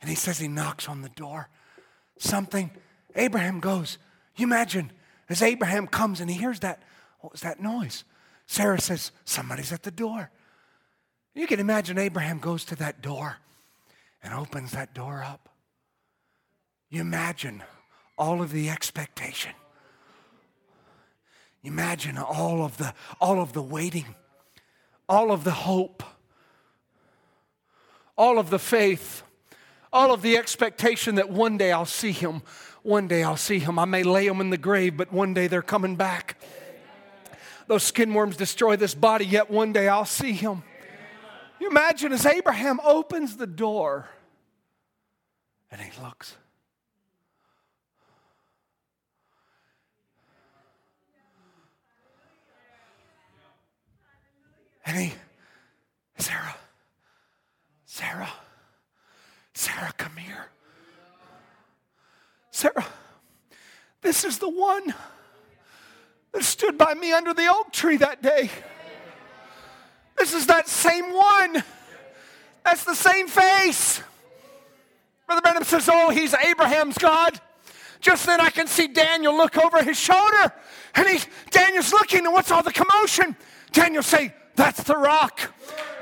C: And he says he knocks on the door. Something, Abraham goes, You imagine, as Abraham comes and he hears that, what was that noise? Sarah says, Somebody's at the door. You can imagine Abraham goes to that door and opens that door up. You imagine all of the expectation. Imagine all of the all of the waiting, all of the hope, all of the faith, all of the expectation that one day I'll see him. One day I'll see him. I may lay him in the grave, but one day they're coming back. Those skin worms destroy this body, yet one day I'll see him. You imagine as Abraham opens the door and he looks. And he, Sarah, Sarah, Sarah, come here. Sarah, this is the one that stood by me under the oak tree that day. This is that same one. That's the same face. Brother Branham says, Oh, he's Abraham's God. Just then I can see Daniel look over his shoulder. And he, Daniel's looking, and what's all the commotion? Daniel say, that's the rock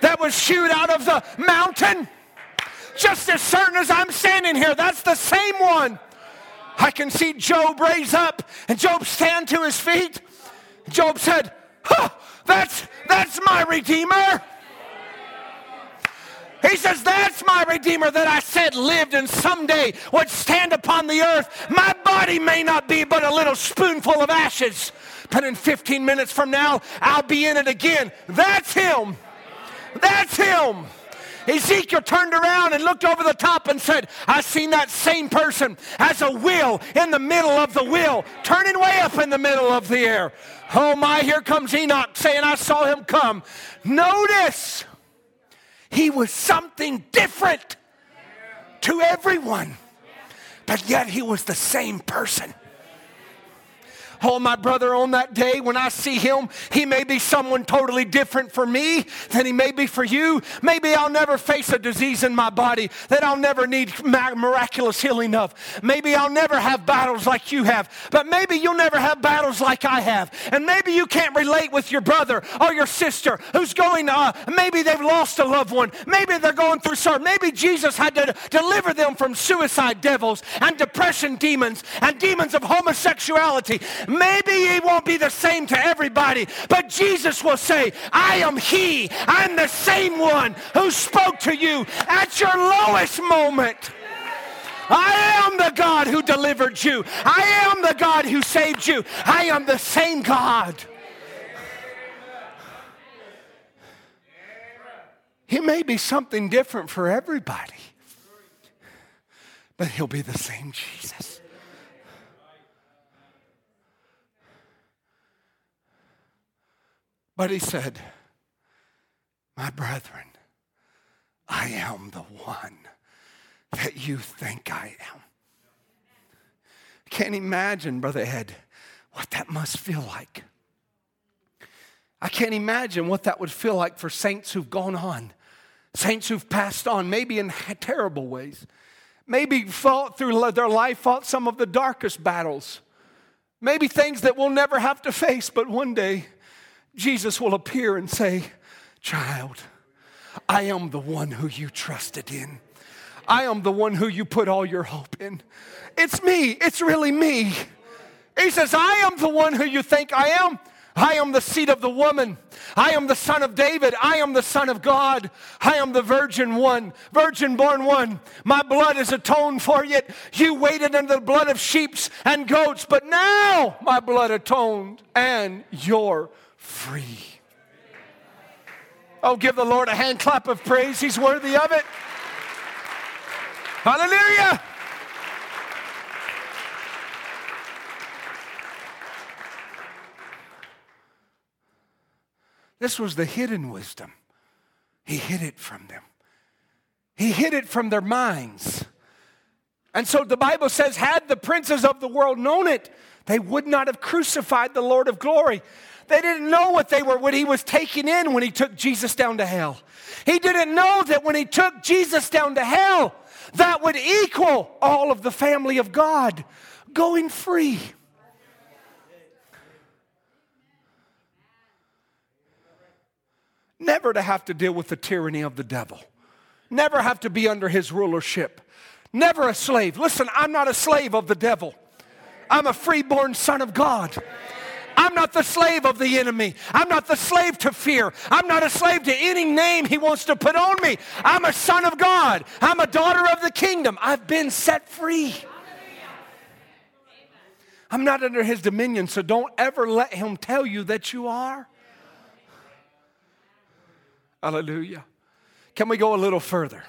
C: that was shoot out of the mountain. Just as certain as I'm standing here, that's the same one. I can see Job raise up and Job stand to his feet. Job said, that's, that's my Redeemer. He says, That's my Redeemer that I said lived and someday would stand upon the earth. My body may not be but a little spoonful of ashes, but in 15 minutes from now, I'll be in it again. That's him. That's him. Ezekiel turned around and looked over the top and said, I seen that same person as a wheel in the middle of the wheel, turning way up in the middle of the air. Oh my, here comes Enoch saying, I saw him come. Notice, he was something different to everyone, but yet he was the same person. Oh, my brother, on that day when I see him, he may be someone totally different for me than he may be for you. Maybe I'll never face a disease in my body that I'll never need miraculous healing of. Maybe I'll never have battles like you have, but maybe you'll never have battles like I have. And maybe you can't relate with your brother or your sister who's going, uh, maybe they've lost a loved one. Maybe they're going through sorrow. Maybe Jesus had to deliver them from suicide devils and depression demons and demons of homosexuality. Maybe he won't be the same to everybody, but Jesus will say, I am he. I'm the same one who spoke to you at your lowest moment. I am the God who delivered you. I am the God who saved you. I am the same God. He may be something different for everybody, but he'll be the same Jesus. But he said, My brethren, I am the one that you think I am. I Can't imagine, Brother Ed, what that must feel like. I can't imagine what that would feel like for saints who've gone on, saints who've passed on, maybe in terrible ways, maybe fought through their life, fought some of the darkest battles, maybe things that we'll never have to face, but one day Jesus will appear and say, Child, I am the one who you trusted in. I am the one who you put all your hope in. It's me. It's really me. He says, I am the one who you think I am. I am the seed of the woman. I am the son of David. I am the son of God. I am the virgin one, virgin born one. My blood is atoned for it. You waited under the blood of sheep and goats, but now my blood atoned and you're free. Oh, give the Lord a hand clap of praise. He's worthy of it. Hallelujah. This was the hidden wisdom. He hid it from them. He hid it from their minds. And so the Bible says, had the princes of the world known it, they would not have crucified the Lord of glory. They didn't know what they were, what he was taking in when he took Jesus down to hell. He didn't know that when he took Jesus down to hell, that would equal all of the family of God going free. Never to have to deal with the tyranny of the devil, never have to be under his rulership, never a slave. Listen, I'm not a slave of the devil, I'm a freeborn son of God. I'm not the slave of the enemy. I'm not the slave to fear. I'm not a slave to any name he wants to put on me. I'm a son of God. I'm a daughter of the kingdom. I've been set free. I'm not under his dominion, so don't ever let him tell you that you are. Hallelujah. Can we go a little further?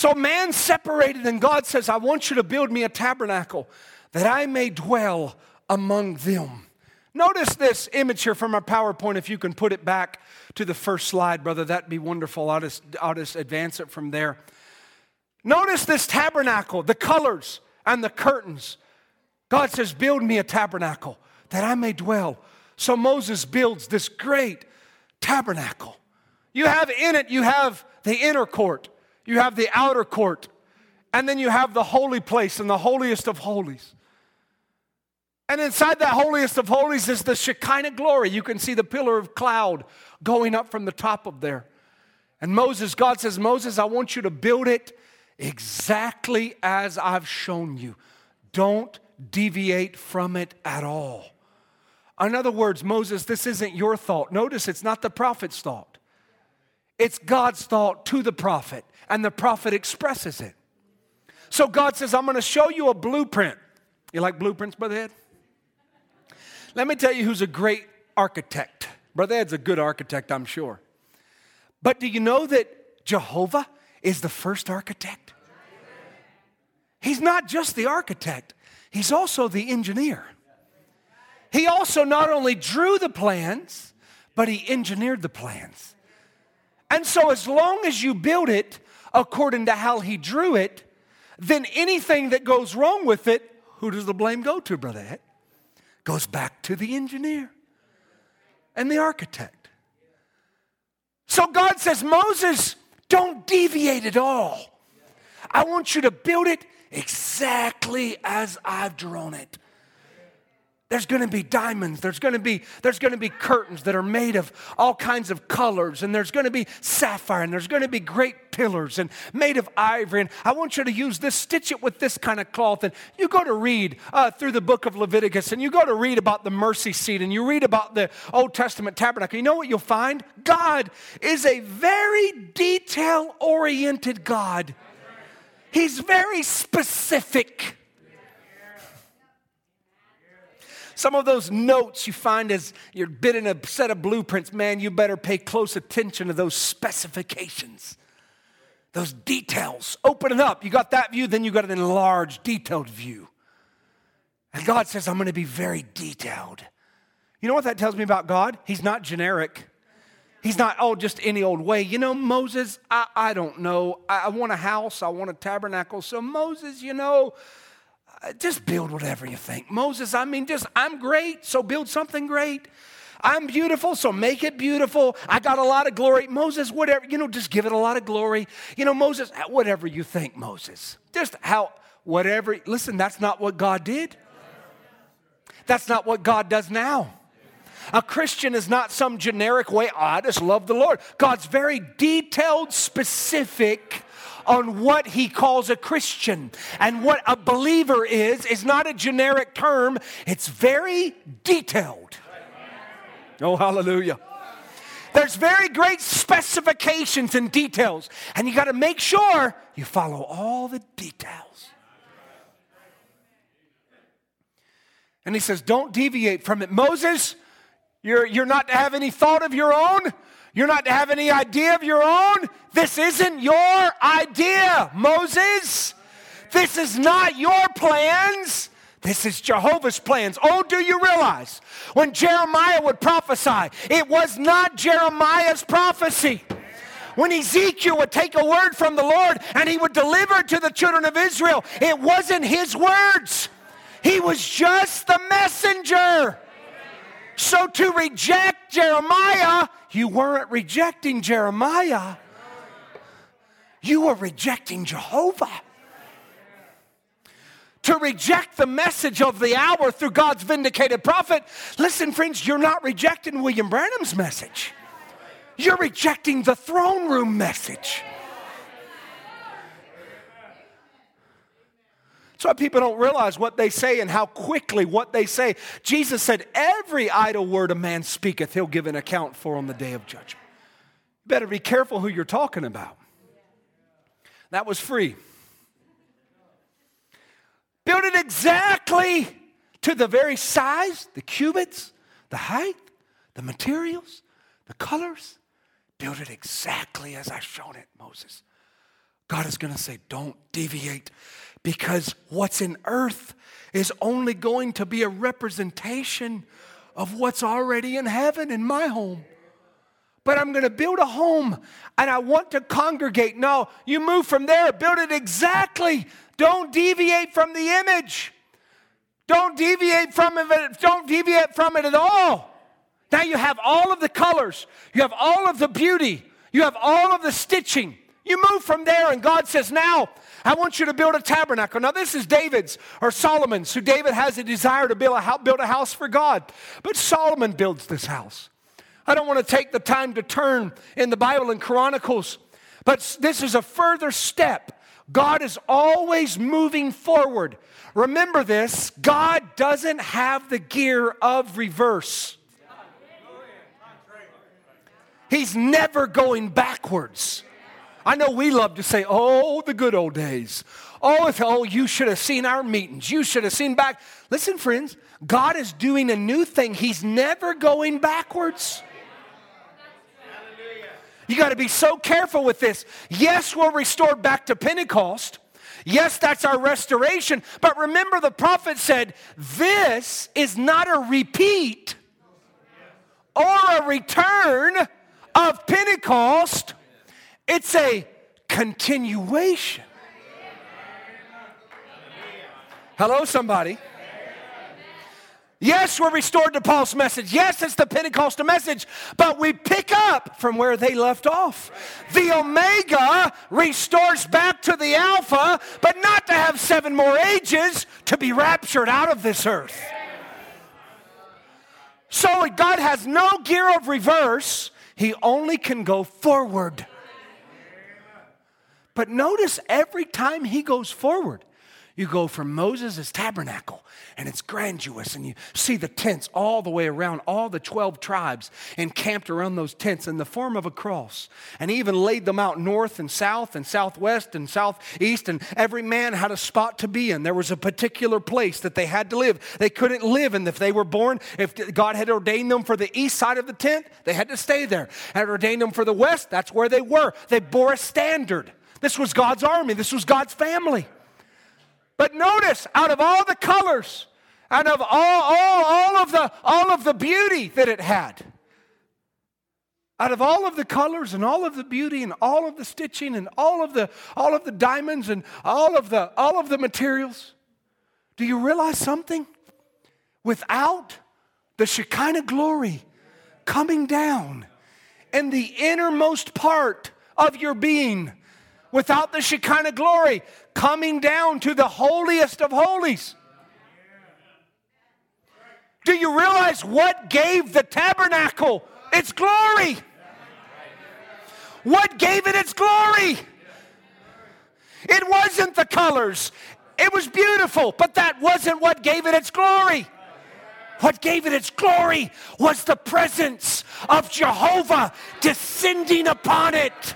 C: So man separated, and God says, I want you to build me a tabernacle that I may dwell among them. Notice this image here from our PowerPoint. If you can put it back to the first slide, brother, that'd be wonderful. I'll just, I'll just advance it from there. Notice this tabernacle, the colors and the curtains. God says, Build me a tabernacle that I may dwell so Moses builds this great tabernacle. You have in it, you have the inner court, you have the outer court, and then you have the holy place and the holiest of holies. And inside that holiest of holies is the Shekinah glory. You can see the pillar of cloud going up from the top of there. And Moses, God says, Moses, I want you to build it exactly as I've shown you. Don't deviate from it at all. In other words, Moses, this isn't your thought. Notice it's not the prophet's thought, it's God's thought to the prophet, and the prophet expresses it. So God says, I'm going to show you a blueprint. You like blueprints, Brother Ed? Let me tell you who's a great architect. Brother Ed's a good architect, I'm sure. But do you know that Jehovah is the first architect? He's not just the architect, he's also the engineer. He also not only drew the plans, but he engineered the plans. And so, as long as you build it according to how he drew it, then anything that goes wrong with it, who does the blame go to, Brother Ed? Goes back to the engineer and the architect. So God says, Moses, don't deviate at all. I want you to build it exactly as I've drawn it. There's going to be diamonds. There's going to be there's going to be curtains that are made of all kinds of colors, and there's going to be sapphire, and there's going to be great pillars and made of ivory. And I want you to use this, stitch it with this kind of cloth. And you go to read uh, through the book of Leviticus, and you go to read about the mercy seat, and you read about the Old Testament tabernacle. You know what you'll find? God is a very detail oriented God. He's very specific. Some of those notes you find as you're bidding a set of blueprints, man, you better pay close attention to those specifications, those details. Open it up. You got that view, then you got an enlarged, detailed view. And God says, I'm going to be very detailed. You know what that tells me about God? He's not generic. He's not, oh, just any old way. You know, Moses, I, I don't know. I, I want a house, I want a tabernacle. So, Moses, you know, just build whatever you think. Moses, I mean, just, I'm great, so build something great. I'm beautiful, so make it beautiful. I got a lot of glory. Moses, whatever, you know, just give it a lot of glory. You know, Moses, uh, whatever you think, Moses. Just how, whatever. Listen, that's not what God did. That's not what God does now. A Christian is not some generic way, oh, I just love the Lord. God's very detailed, specific on what he calls a Christian. And what a believer is, is not a generic term, it's very detailed. Oh, hallelujah. There's very great specifications and details, and you got to make sure you follow all the details. And he says, Don't deviate from it. Moses, you're, you're not to have any thought of your own. You're not to have any idea of your own. This isn't your idea, Moses. This is not your plans. This is Jehovah's plans. Oh, do you realize when Jeremiah would prophesy, it was not Jeremiah's prophecy. When Ezekiel would take a word from the Lord and he would deliver it to the children of Israel, it wasn't his words. He was just the messenger. So to reject Jeremiah, you weren't rejecting Jeremiah, you were rejecting Jehovah to reject the message of the hour through God's vindicated prophet, listen, friends, you're not rejecting William Branham's message. You're rejecting the throne room message. That's why people don't realize what they say and how quickly what they say. Jesus said, Every idle word a man speaketh, he'll give an account for on the day of judgment. You better be careful who you're talking about. That was free. Build it exactly to the very size, the cubits, the height, the materials, the colors. Build it exactly as I've shown it, Moses. God is going to say, don't deviate because what's in earth is only going to be a representation of what's already in heaven in my home. But I'm going to build a home and I want to congregate. No, you move from there, build it exactly don't deviate from the image. Don't deviate from it. Don't deviate from it at all. Now you have all of the colors. You have all of the beauty. You have all of the stitching. You move from there, and God says, Now I want you to build a tabernacle. Now, this is David's or Solomon's, who David has a desire to build a, build a house for God. But Solomon builds this house. I don't want to take the time to turn in the Bible and Chronicles, but this is a further step God is always moving forward. Remember this God doesn't have the gear of reverse. He's never going backwards. I know we love to say, oh, the good old days. Oh, if, oh, you should have seen our meetings. You should have seen back. Listen, friends, God is doing a new thing. He's never going backwards. You got to be so careful with this. Yes, we're restored back to Pentecost. Yes, that's our restoration. But remember, the prophet said, This is not a repeat or a return of Pentecost, it's a continuation. Hello, somebody. Yes, we're restored to Paul's message. Yes, it's the Pentecostal message, but we pick up from where they left off. The Omega restores back to the Alpha, but not to have seven more ages to be raptured out of this earth. So God has no gear of reverse, He only can go forward. But notice every time He goes forward, you go from Moses' tabernacle, and it's grandiose, and you see the tents all the way around, all the 12 tribes encamped around those tents in the form of a cross. And even laid them out north and south and southwest and southeast, and every man had a spot to be in. There was a particular place that they had to live. They couldn't live, and if they were born, if God had ordained them for the east side of the tent, they had to stay there. Had ordained them for the west, that's where they were. They bore a standard. This was God's army, this was God's family. But notice, out of all the colors, out of all, all, all, of the, all of the beauty that it had, out of all of the colors and all of the beauty and all of the stitching and all of the, all of the diamonds and all of the, all of the materials, do you realize something? Without the Shekinah glory coming down in the innermost part of your being, without the Shekinah glory coming down to the holiest of holies. Do you realize what gave the tabernacle its glory? What gave it its glory? It wasn't the colors. It was beautiful, but that wasn't what gave it its glory. What gave it its glory was the presence of Jehovah descending upon it.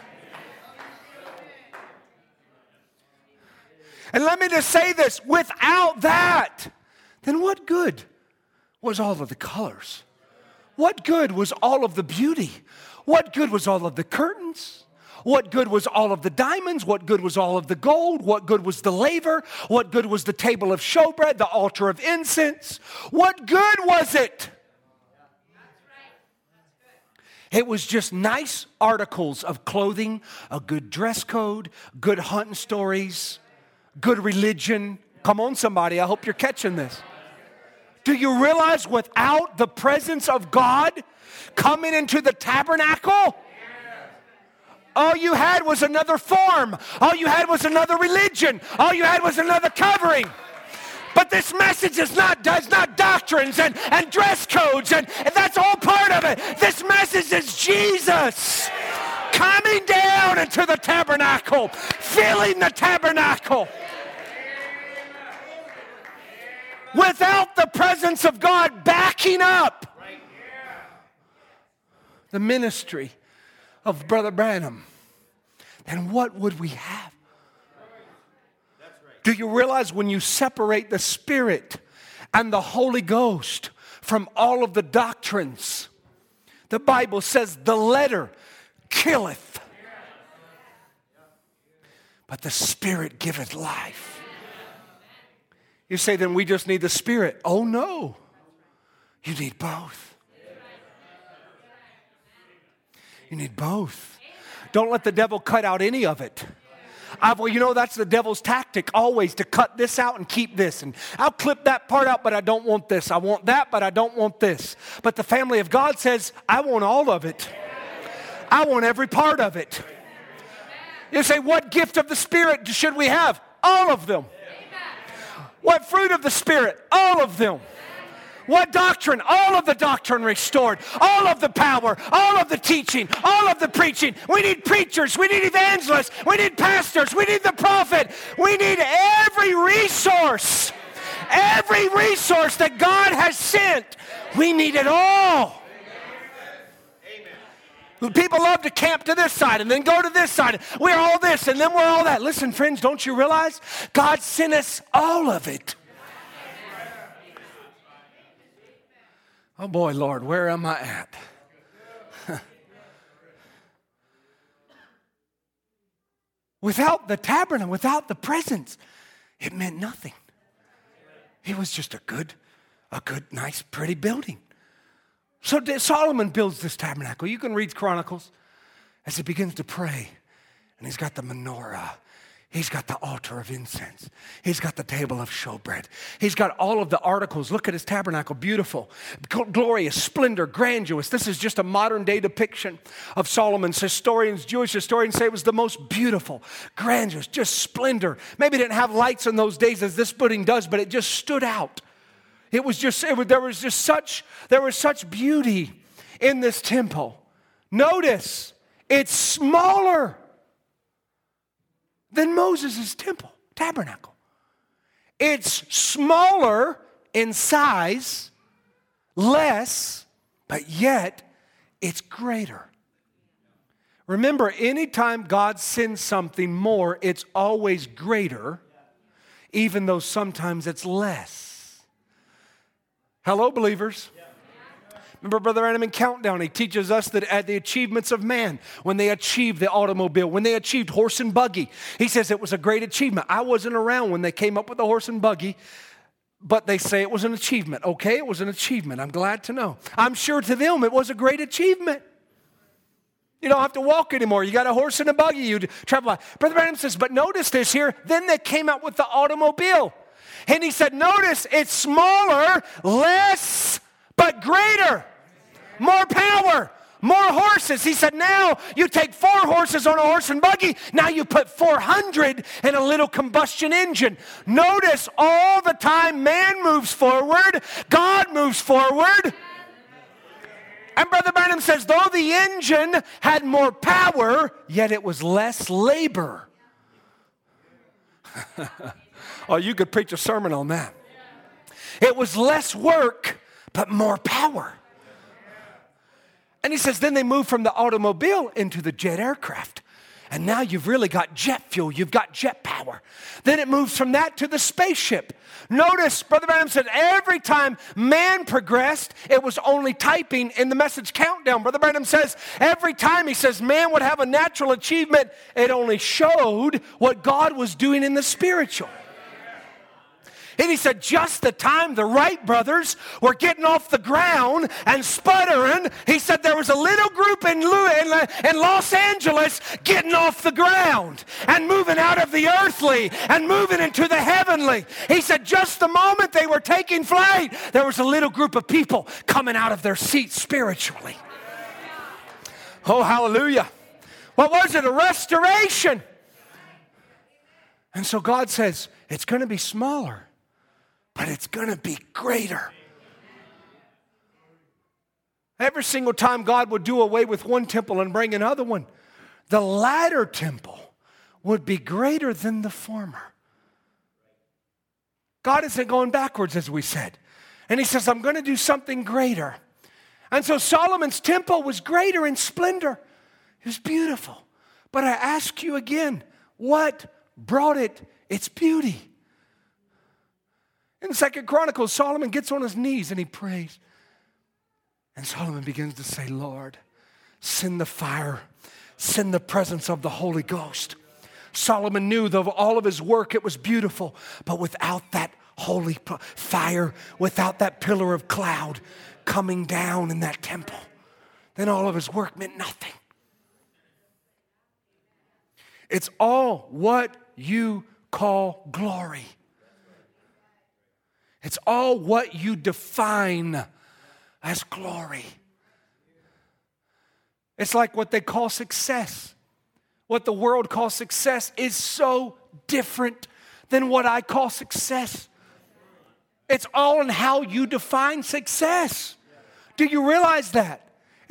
C: And let me just say this without that, then what good was all of the colors? What good was all of the beauty? What good was all of the curtains? What good was all of the diamonds? What good was all of the gold? What good was the laver? What good was the table of showbread, the altar of incense? What good was it? It was just nice articles of clothing, a good dress code, good hunting stories, good religion. Come on, somebody, I hope you're catching this. Do you realize without the presence of God coming into the tabernacle, all you had was another form. All you had was another religion. All you had was another covering. But this message is not, does not doctrines and, and dress codes, and, and that's all part of it. This message is Jesus coming down into the tabernacle, filling the tabernacle. Without the presence of God backing up the ministry of Brother Branham, then what would we have? Do you realize when you separate the Spirit and the Holy Ghost from all of the doctrines, the Bible says the letter killeth, but the Spirit giveth life. You say, then we just need the Spirit. Oh, no. You need both. You need both. Don't let the devil cut out any of it. I've, well, you know, that's the devil's tactic always to cut this out and keep this. And I'll clip that part out, but I don't want this. I want that, but I don't want this. But the family of God says, I want all of it. I want every part of it. You say, what gift of the Spirit should we have? All of them. What fruit of the Spirit? All of them. What doctrine? All of the doctrine restored. All of the power. All of the teaching. All of the preaching. We need preachers. We need evangelists. We need pastors. We need the prophet. We need every resource. Every resource that God has sent. We need it all. People love to camp to this side and then go to this side. We're all this and then we're all that. Listen, friends, don't you realize God sent us all of it? Oh boy, Lord, where am I at? without the tabernacle, without the presence, it meant nothing. It was just a good, a good, nice, pretty building. So Solomon builds this tabernacle. You can read Chronicles as he begins to pray, and he's got the menorah He's got the altar of incense. He's got the table of showbread. He's got all of the articles. Look at his tabernacle, beautiful, glorious, splendor, grandiose. This is just a modern day depiction of Solomon's. Historians, Jewish historians say it was the most beautiful, grandiose, just splendor. Maybe it didn't have lights in those days as this building does, but it just stood out. It was just, it was, there was just such, there was such beauty in this temple. Notice, it's smaller than Moses' temple, tabernacle. It's smaller in size, less, but yet it's greater. Remember, anytime God sends something more, it's always greater, even though sometimes it's less. Hello, believers. Remember Brother Branham in Countdown, he teaches us that at the achievements of man, when they achieved the automobile, when they achieved horse and buggy, he says it was a great achievement. I wasn't around when they came up with the horse and buggy, but they say it was an achievement. Okay, it was an achievement. I'm glad to know. I'm sure to them it was a great achievement. You don't have to walk anymore. You got a horse and a buggy. You travel. Brother Branham says, but notice this here. Then they came out with the automobile. And he said, notice it's smaller, less, but greater more power, more horses. He said, now you take four horses on a horse and buggy. Now you put 400 in a little combustion engine. Notice all the time man moves forward, God moves forward. And Brother Branham says, though the engine had more power, yet it was less labor. oh, you could preach a sermon on that. It was less work, but more power. And he says, then they moved from the automobile into the jet aircraft. And now you've really got jet fuel, you've got jet power. Then it moves from that to the spaceship. Notice, Brother Branham said every time man progressed, it was only typing in the message countdown. Brother Branham says every time he says man would have a natural achievement, it only showed what God was doing in the spiritual. And he said, just the time the Wright brothers were getting off the ground and sputtering, he said there was a little group in, Los Angeles getting off the ground and moving out of the earthly and moving into the heavenly. He said, just the moment they were taking flight, there was a little group of people coming out of their seats spiritually. Oh, hallelujah. What was it? A restoration. And so God says, it's going to be smaller but it's going to be greater. Every single time God would do away with one temple and bring another one, the latter temple would be greater than the former. God isn't going backwards, as we said. And He says, I'm going to do something greater. And so Solomon's temple was greater in splendor. It was beautiful. But I ask you again, what brought it its beauty? In Second Chronicles, Solomon gets on his knees and he prays. And Solomon begins to say, Lord, send the fire, send the presence of the Holy Ghost. Solomon knew that of all of his work, it was beautiful, but without that holy fire, without that pillar of cloud coming down in that temple, then all of his work meant nothing. It's all what you call glory. It's all what you define as glory. It's like what they call success. What the world calls success is so different than what I call success. It's all in how you define success. Do you realize that?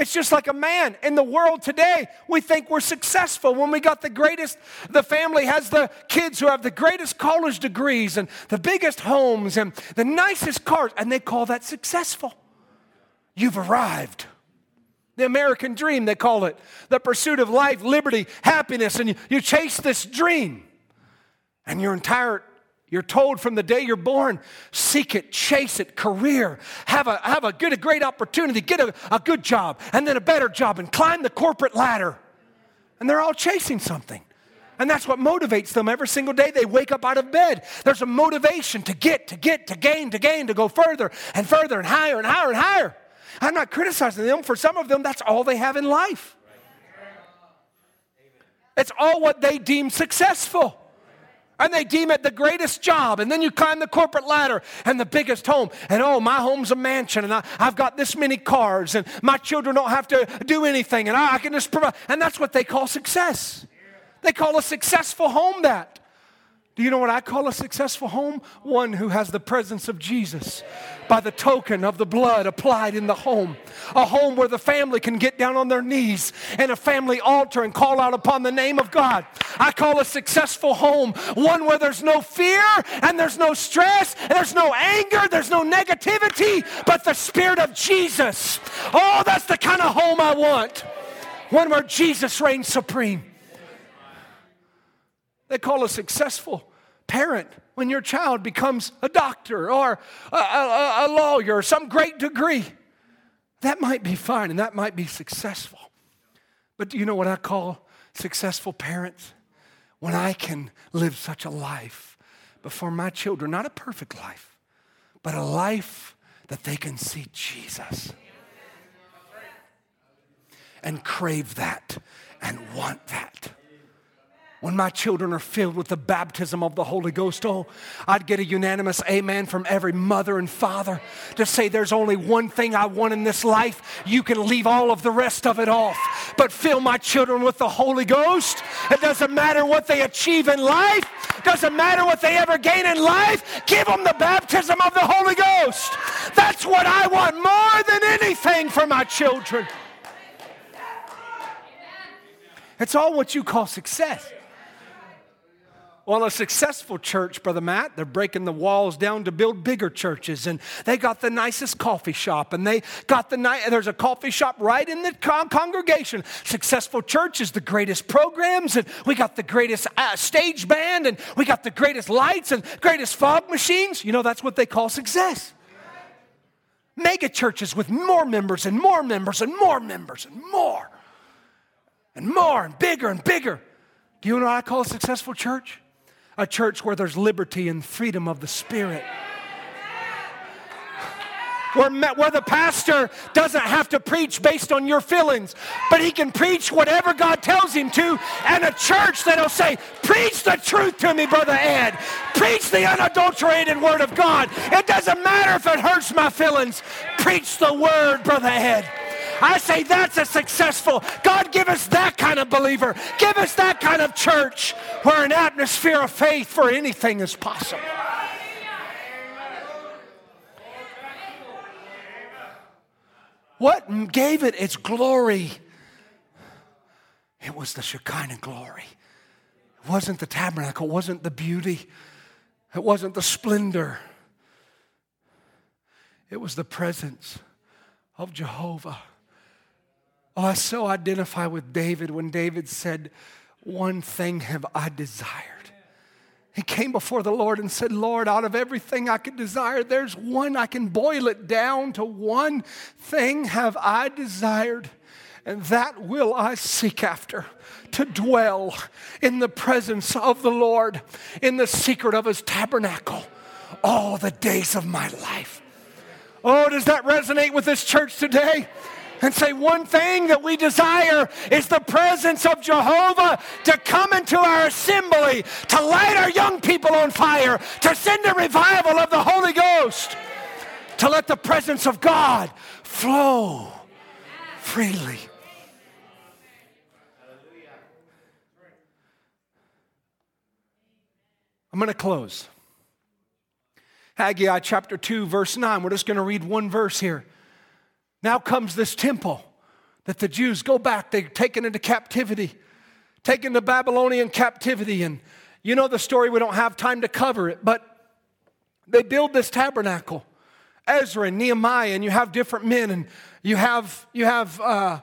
C: It's just like a man in the world today. We think we're successful when we got the greatest, the family has the kids who have the greatest college degrees and the biggest homes and the nicest cars, and they call that successful. You've arrived. The American dream, they call it. The pursuit of life, liberty, happiness, and you, you chase this dream. And your entire you're told from the day you're born, seek it, chase it, career, have a, have a good, a great opportunity, get a, a good job, and then a better job, and climb the corporate ladder. And they're all chasing something. And that's what motivates them every single day they wake up out of bed. There's a motivation to get, to get, to gain, to gain, to go further and further and higher and higher and higher. I'm not criticizing them. For some of them, that's all they have in life. It's all what they deem successful and they deem it the greatest job. And then you climb the corporate ladder and the biggest home. And oh, my home's a mansion and I, have got this many cars and my children don't have to do anything and I, I can just provide. And that's what they call success. They call a successful home that. Do you know what I call a successful home? One who has the presence of Jesus by the token of the blood applied in the home. A home where the family can get down on their knees in a family altar and call out upon the name of God. I call a successful home one where there's no fear and there's no stress, and there's no anger, there's no negativity, but the Spirit of Jesus. Oh, that's the kind of home I want. One where Jesus reigns supreme. They call a successful parent when your child becomes a doctor or a, a, a lawyer some great degree. That might be fine and that might be successful. But do you know what I call successful parents? When I can live such a life before my children, not a perfect life, but a life that they can see Jesus and crave that and want that when my children are filled with the baptism of the Holy Ghost, oh, I'd get a unanimous amen from every mother and father to say there's only one thing I want in this life. You can leave all of the rest of it off, but fill my children with the Holy Ghost. It doesn't matter what they achieve in life, It doesn't matter what they ever gain in life. Give them the baptism of the Holy Ghost. That's what I want more than anything for my children. It's all what you call success. Well, a successful church, Brother Matt, they're breaking the walls down to build bigger churches, and they got the nicest coffee shop, and they got the night. There's a coffee shop right in the con- congregation. Successful church is the greatest programs, and we got the greatest uh, stage band, and we got the greatest lights and greatest fog machines. You know, that's what they call success. Mega churches with more members and more members and more members and more and more and bigger and bigger. Do you know what I call a successful church? A church where there's liberty and freedom of the Spirit. Where, where the pastor doesn't have to preach based on your feelings, but he can preach whatever God tells him to, and a church that'll say, Preach the truth to me, Brother Ed. Preach the unadulterated Word of God. It doesn't matter if it hurts my feelings. Preach the Word, Brother Ed. I say that's a successful. God, give us that kind of believer. Give us that kind of church where an atmosphere of faith for anything is possible. What gave it its glory? It was the Shekinah glory. It wasn't the tabernacle, it wasn't the beauty, it wasn't the splendor. It was the presence of Jehovah. Oh, I so identify with David when David said, One thing have I desired. He came before the Lord and said, Lord, out of everything I could desire, there's one, I can boil it down to one thing have I desired, and that will I seek after to dwell in the presence of the Lord, in the secret of his tabernacle, all the days of my life. Oh, does that resonate with this church today? And say, One thing that we desire is the presence of Jehovah to come into our assembly, to light our young people on fire, to send a revival of the Holy Ghost, to let the presence of God flow freely. I'm going to close. Haggai chapter 2, verse 9. We're just going to read one verse here. Now comes this temple that the Jews go back, they're taken into captivity, taken to Babylonian captivity. And you know the story, we don't have time to cover it, but they build this tabernacle. Ezra and Nehemiah, and you have different men, and you have, you have uh,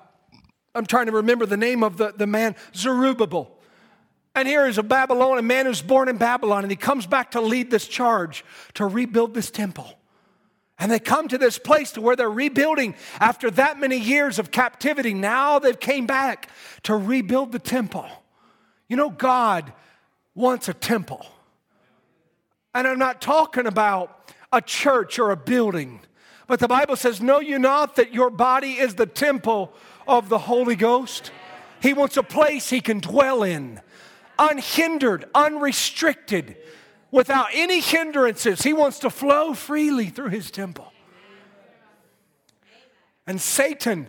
C: I'm trying to remember the name of the, the man, Zerubbabel. And here is a Babylonian man who's born in Babylon, and he comes back to lead this charge to rebuild this temple. And they come to this place to where they're rebuilding after that many years of captivity. Now they've came back to rebuild the temple. You know, God wants a temple. And I'm not talking about a church or a building, but the Bible says, Know you not that your body is the temple of the Holy Ghost? He wants a place he can dwell in, unhindered, unrestricted without any hindrances. He wants to flow freely through his temple. And Satan,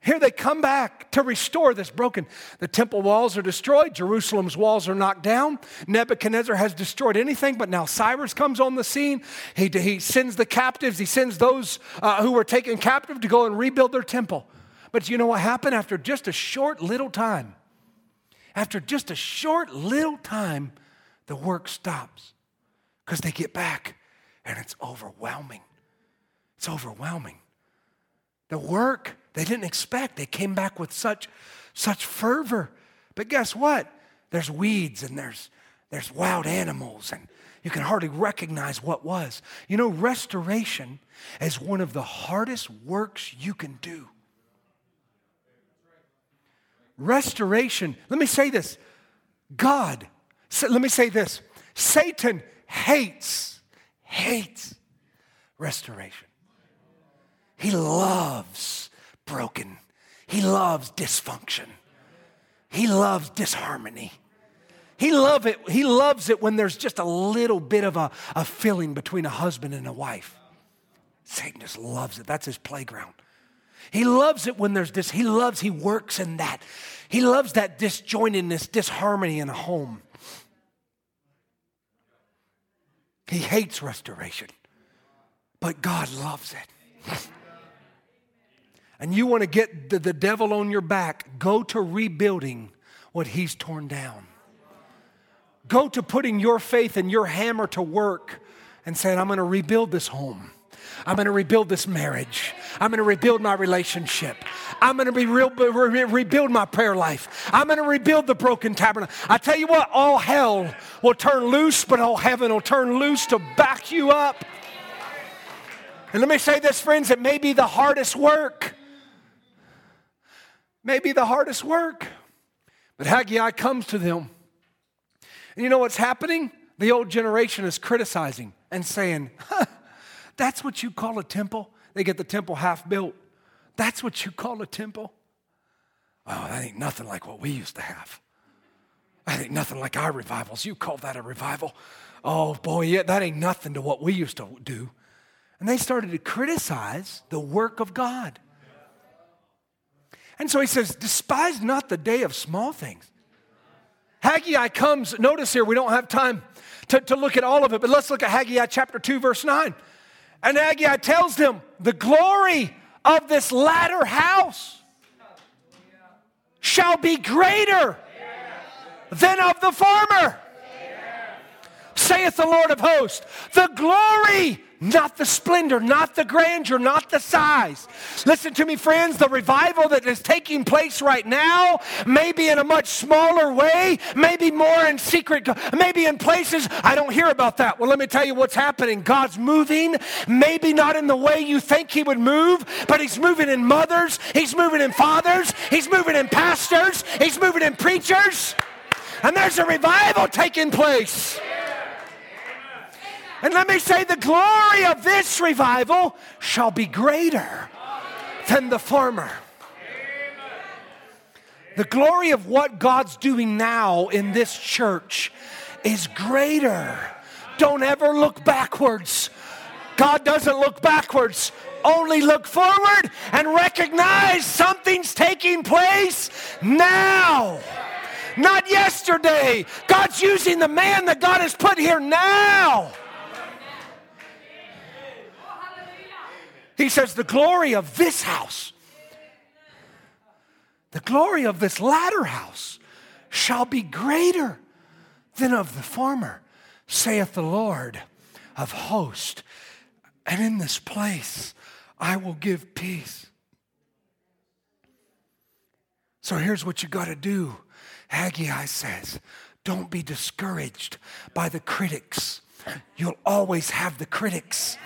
C: here they come back to restore this broken. The temple walls are destroyed, Jerusalem's walls are knocked down. Nebuchadnezzar has destroyed anything, but now Cyrus comes on the scene. He, he sends the captives, he sends those uh, who were taken captive to go and rebuild their temple. But you know what happened after just a short little time? After just a short little time, the work stops because they get back and it's overwhelming. It's overwhelming. The work they didn't expect, they came back with such, such fervor. But guess what? There's weeds and there's, there's wild animals, and you can hardly recognize what was. You know, restoration is one of the hardest works you can do. Restoration, let me say this God, let me say this Satan hates, hates restoration. He loves broken. He loves dysfunction. He loves disharmony. He, love it, he loves it when there's just a little bit of a, a feeling between a husband and a wife. Satan just loves it. That's his playground. He loves it when there's this, he loves, he works in that. He loves that disjointedness, disharmony in a home. He hates restoration, but God loves it. and you want to get the, the devil on your back, go to rebuilding what he's torn down. go to putting your faith and your hammer to work and saying, I'm going to rebuild this home. I'm going to rebuild this marriage. I'm going to rebuild my relationship. I'm going to be real, re- rebuild my prayer life. I'm going to rebuild the broken tabernacle. I tell you what, all hell will turn loose, but all heaven will turn loose to back you up. And let me say this, friends, it may be the hardest work. Maybe the hardest work. But Haggai comes to them. And you know what's happening? The old generation is criticizing and saying, huh, That's what you call a temple? They get the temple half built. That's what you call a temple? Oh, that ain't nothing like what we used to have. That ain't nothing like our revivals. You call that a revival? Oh, boy, yeah, that ain't nothing to what we used to do. And they started to criticize the work of God. And so he says, Despise not the day of small things. Haggai comes, notice here, we don't have time to, to look at all of it, but let's look at Haggai chapter 2, verse 9. And Haggai tells them, The glory of this latter house shall be greater than of the former, saith the Lord of hosts. The glory not the splendor, not the grandeur, not the size. Listen to me, friends, the revival that is taking place right now, maybe in a much smaller way, maybe more in secret, maybe in places I don't hear about that. Well, let me tell you what's happening. God's moving, maybe not in the way you think He would move, but He's moving in mothers, He's moving in fathers, He's moving in pastors, He's moving in preachers, and there's a revival taking place. And let me say, the glory of this revival shall be greater than the former. The glory of what God's doing now in this church is greater. Don't ever look backwards. God doesn't look backwards, only look forward and recognize something's taking place now, not yesterday. God's using the man that God has put here now. He says, The glory of this house, the glory of this latter house shall be greater than of the former, saith the Lord of hosts. And in this place I will give peace. So here's what you got to do. Haggai says, Don't be discouraged by the critics. You'll always have the critics.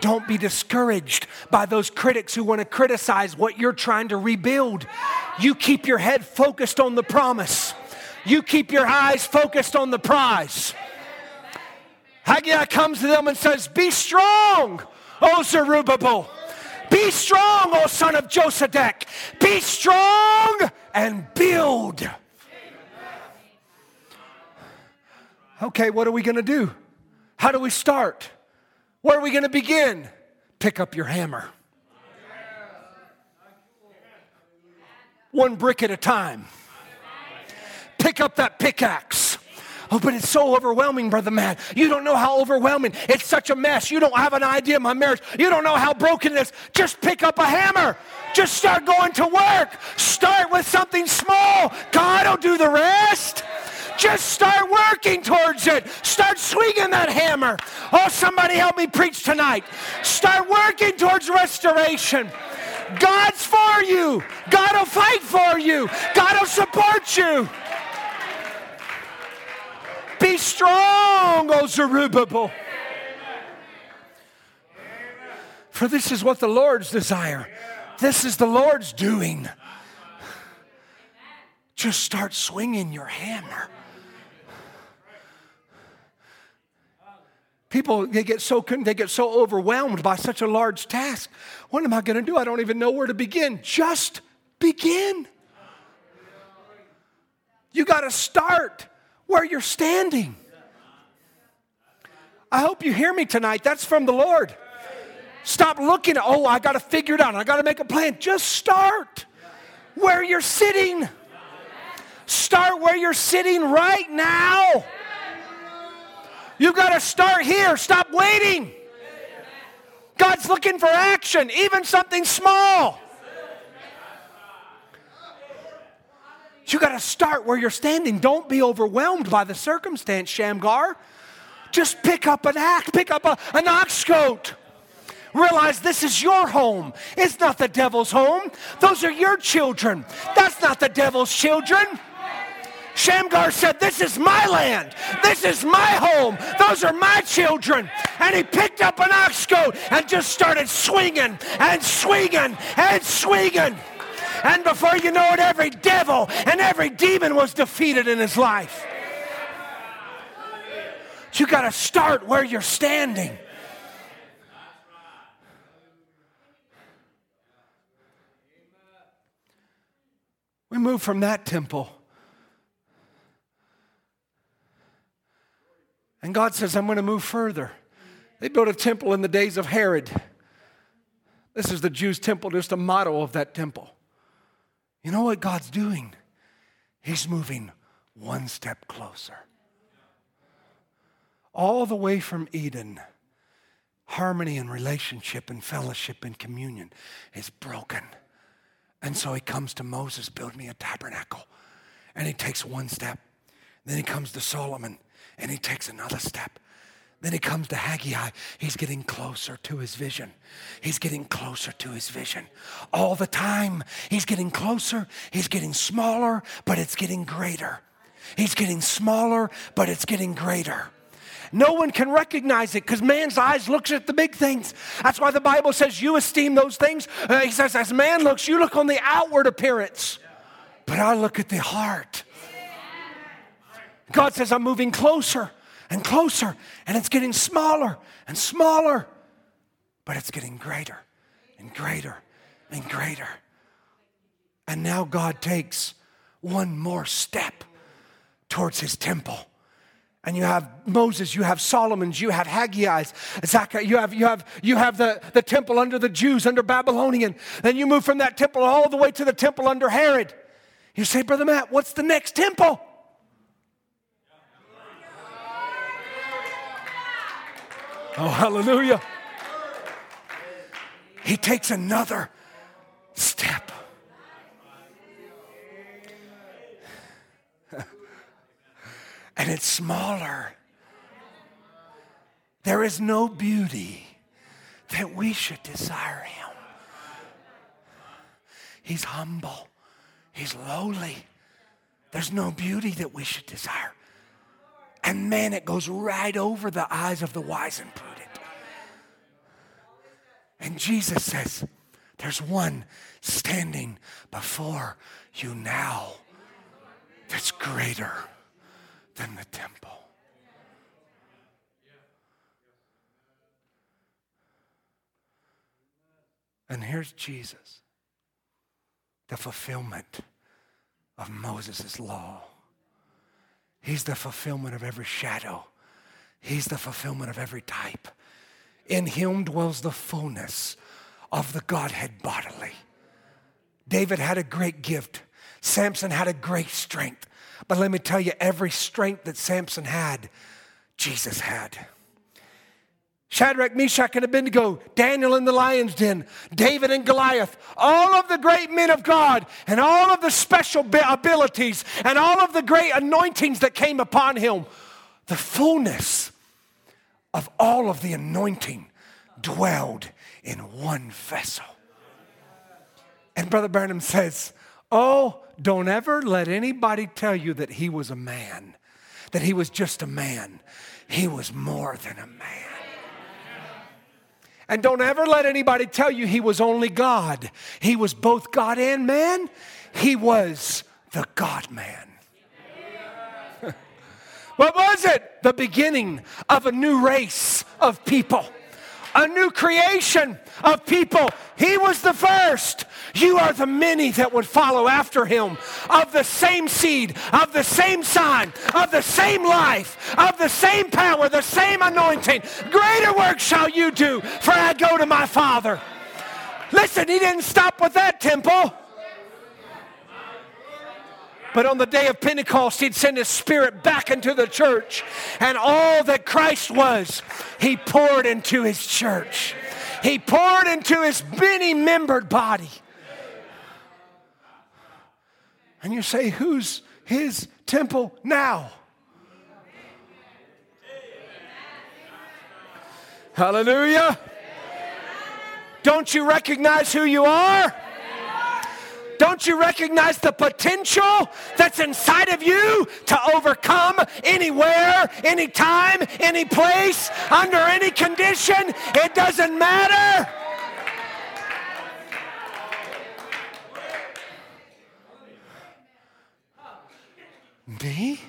C: Don't be discouraged by those critics who want to criticize what you're trying to rebuild. You keep your head focused on the promise, you keep your eyes focused on the prize. Haggai comes to them and says, Be strong, O Zerubbabel. Be strong, O son of Josedek. Be strong and build. Okay, what are we going to do? How do we start? Where are we going to begin? Pick up your hammer. One brick at a time. Pick up that pickaxe. Oh, but it's so overwhelming, Brother Matt. You don't know how overwhelming. It's such a mess. You don't have an idea of my marriage. You don't know how broken it is. Just pick up a hammer. Just start going to work. Start with something small. God will do the rest. Just start working towards it. Start swinging that hammer. Oh, somebody help me preach tonight. Start working towards restoration. God's for you. God will fight for you. God will support you. Be strong, O Zerubbabel. For this is what the Lord's desire. This is the Lord's doing. Just start swinging your hammer. People they get so they get so overwhelmed by such a large task. What am I going to do? I don't even know where to begin. Just begin. You got to start where you're standing. I hope you hear me tonight. That's from the Lord. Stop looking at, oh, I got to figure it out. I got to make a plan. Just start where you're sitting. Start where you're sitting right now. You've got to start here. Stop waiting. God's looking for action, even something small. You got to start where you're standing. Don't be overwhelmed by the circumstance, Shamgar. Just pick up an axe, pick up a, an ox goad. Realize this is your home. It's not the devil's home. Those are your children. That's not the devil's children. Shamgar said, This is my land. This is my home. Those are my children. And he picked up an ox goad and just started swinging and swinging and swinging. And before you know it, every devil and every demon was defeated in his life. You got to start where you're standing. We moved from that temple. And God says, I'm going to move further. They built a temple in the days of Herod. This is the Jews' temple, just a motto of that temple. You know what God's doing? He's moving one step closer. All the way from Eden, harmony and relationship and fellowship and communion is broken. And so he comes to Moses, build me a tabernacle. And he takes one step. Then he comes to Solomon and he takes another step. Then he comes to Haggai. He's getting closer to his vision. He's getting closer to his vision. All the time, he's getting closer. He's getting smaller, but it's getting greater. He's getting smaller, but it's getting greater. No one can recognize it because man's eyes looks at the big things. That's why the Bible says you esteem those things. Uh, he says, as man looks, you look on the outward appearance, but I look at the heart. God says, I'm moving closer and closer, and it's getting smaller and smaller, but it's getting greater and greater and greater. And now God takes one more step towards his temple. And you have Moses, you have Solomon's, you have Haggai's, Zechariah, you have, you have, you have the, the temple under the Jews, under Babylonian. Then you move from that temple all the way to the temple under Herod. You say, Brother Matt, what's the next temple? Oh, hallelujah. He takes another step. and it's smaller. There is no beauty that we should desire him. He's humble, he's lowly. There's no beauty that we should desire. And man, it goes right over the eyes of the wise and prudent. And Jesus says, There's one standing before you now that's greater than the temple. And here's Jesus, the fulfillment of Moses' law. He's the fulfillment of every shadow. He's the fulfillment of every type. In him dwells the fullness of the Godhead bodily. David had a great gift. Samson had a great strength. But let me tell you, every strength that Samson had, Jesus had. Shadrach, Meshach, and Abednego, Daniel in the lion's den, David and Goliath, all of the great men of God, and all of the special abilities, and all of the great anointings that came upon him, the fullness of all of the anointing dwelled in one vessel. And Brother Branham says, Oh, don't ever let anybody tell you that he was a man, that he was just a man. He was more than a man. And don't ever let anybody tell you he was only God. He was both God and man. He was the God man. what was it? The beginning of a new race of people a new creation of people. He was the first. You are the many that would follow after him, of the same seed, of the same sign, of the same life, of the same power, the same anointing. Greater work shall you do, for I go to my Father. Listen, he didn't stop with that temple. But on the day of Pentecost, he'd send his spirit back into the church. And all that Christ was, he poured into his church. He poured into his many membered body. And you say, Who's his temple now? Hallelujah. Don't you recognize who you are? Don't you recognize the potential that's inside of you to overcome anywhere, anytime, any place, under any condition? It doesn't matter. Me?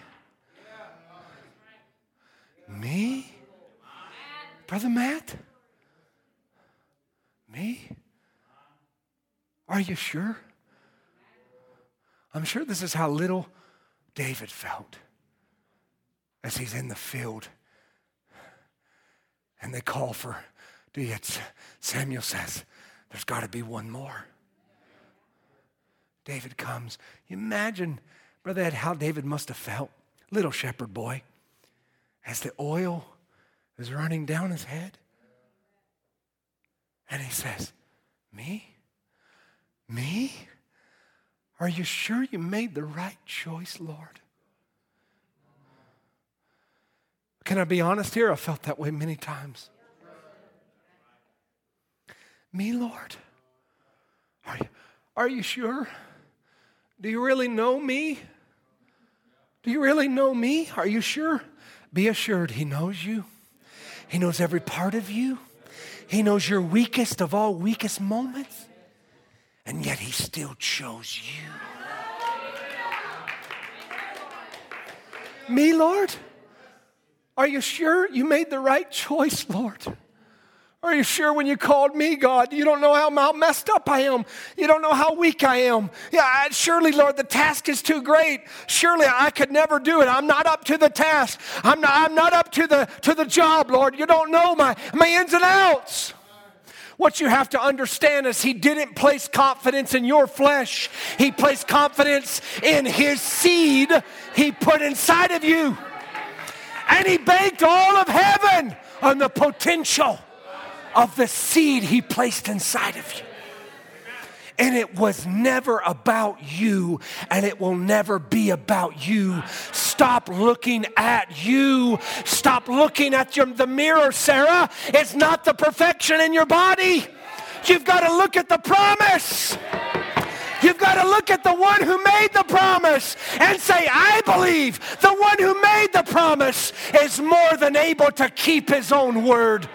C: Me? Brother Matt? Me? Are you sure? I'm sure this is how little David felt as he's in the field. And they call for? Samuel says, there's got to be one more. David comes. Imagine, Brother Ed, how David must have felt, little shepherd boy, as the oil is running down his head. And he says, Me? Me? Are you sure you made the right choice, Lord? Can I be honest here? I felt that way many times. Me, Lord? Are you, are you sure? Do you really know me? Do you really know me? Are you sure? Be assured, He knows you. He knows every part of you. He knows your weakest of all weakest moments and yet he still chose you. Me, Lord? Are you sure you made the right choice, Lord? Are you sure when you called me, God, you don't know how messed up I am? You don't know how weak I am. Yeah, I, surely, Lord, the task is too great. Surely I could never do it. I'm not up to the task. I'm not, I'm not up to the, to the job, Lord. You don't know my, my ins and outs. What you have to understand is He didn't place confidence in your flesh, He placed confidence in His seed He put inside of you. And He banked all of heaven on the potential of the seed He placed inside of you. And it was never about you, and it will never be about you. Stop looking at you. Stop looking at your, the mirror, Sarah. It's not the perfection in your body. You've got to look at the promise. You've got to look at the one who made the promise and say, I believe the one who made the promise is more than able to keep his own word.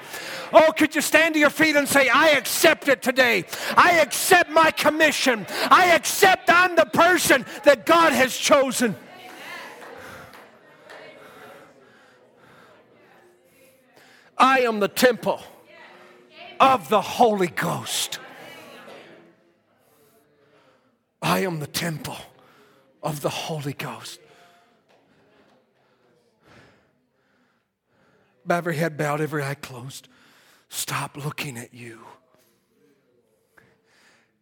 C: Oh, could you stand to your feet and say, I accept it today. I accept my commission. I accept I'm the person that God has chosen. I am the temple of the Holy Ghost. I am the temple of the Holy Ghost. Every head bowed, every eye closed. Stop looking at you.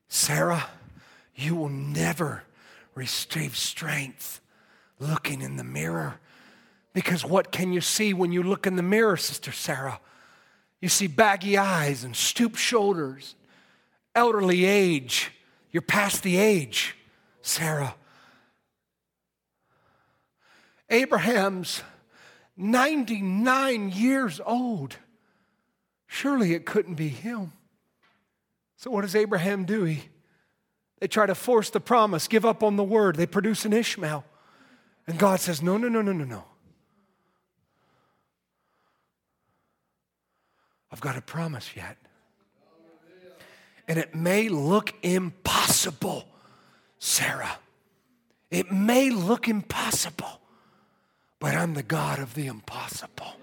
C: Sarah, you will never receive strength looking in the mirror. Because what can you see when you look in the mirror, Sister Sarah? You see baggy eyes and stooped shoulders, elderly age. You're past the age, Sarah. Abraham's 99 years old. Surely it couldn't be him. So, what does Abraham do? He, they try to force the promise, give up on the word. They produce an Ishmael. And God says, No, no, no, no, no, no. I've got a promise yet. And it may look impossible, Sarah. It may look impossible, but I'm the God of the impossible.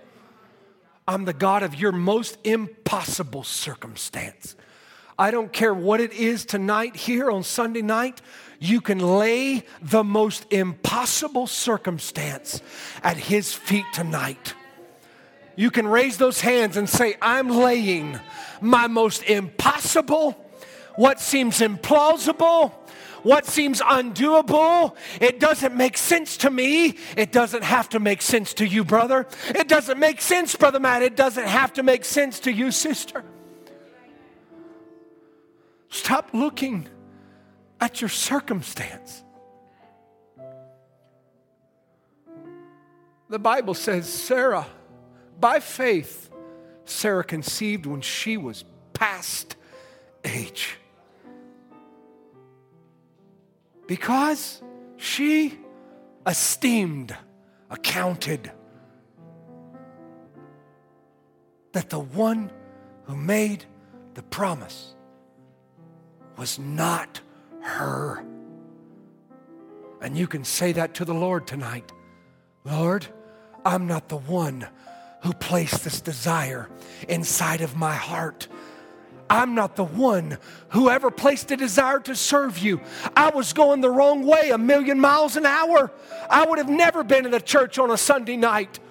C: I'm the God of your most impossible circumstance. I don't care what it is tonight here on Sunday night, you can lay the most impossible circumstance at His feet tonight. You can raise those hands and say, I'm laying my most impossible, what seems implausible, what seems undoable. It doesn't make sense to me. It doesn't have to make sense to you, brother. It doesn't make sense, Brother Matt. It doesn't have to make sense to you, sister. Stop looking at your circumstance. The Bible says Sarah, by faith, Sarah conceived when she was past age. Because she esteemed, accounted that the one who made the promise was not her. And you can say that to the Lord tonight Lord, I'm not the one who placed this desire inside of my heart. I'm not the one who ever placed a desire to serve you. I was going the wrong way a million miles an hour. I would have never been in a church on a Sunday night.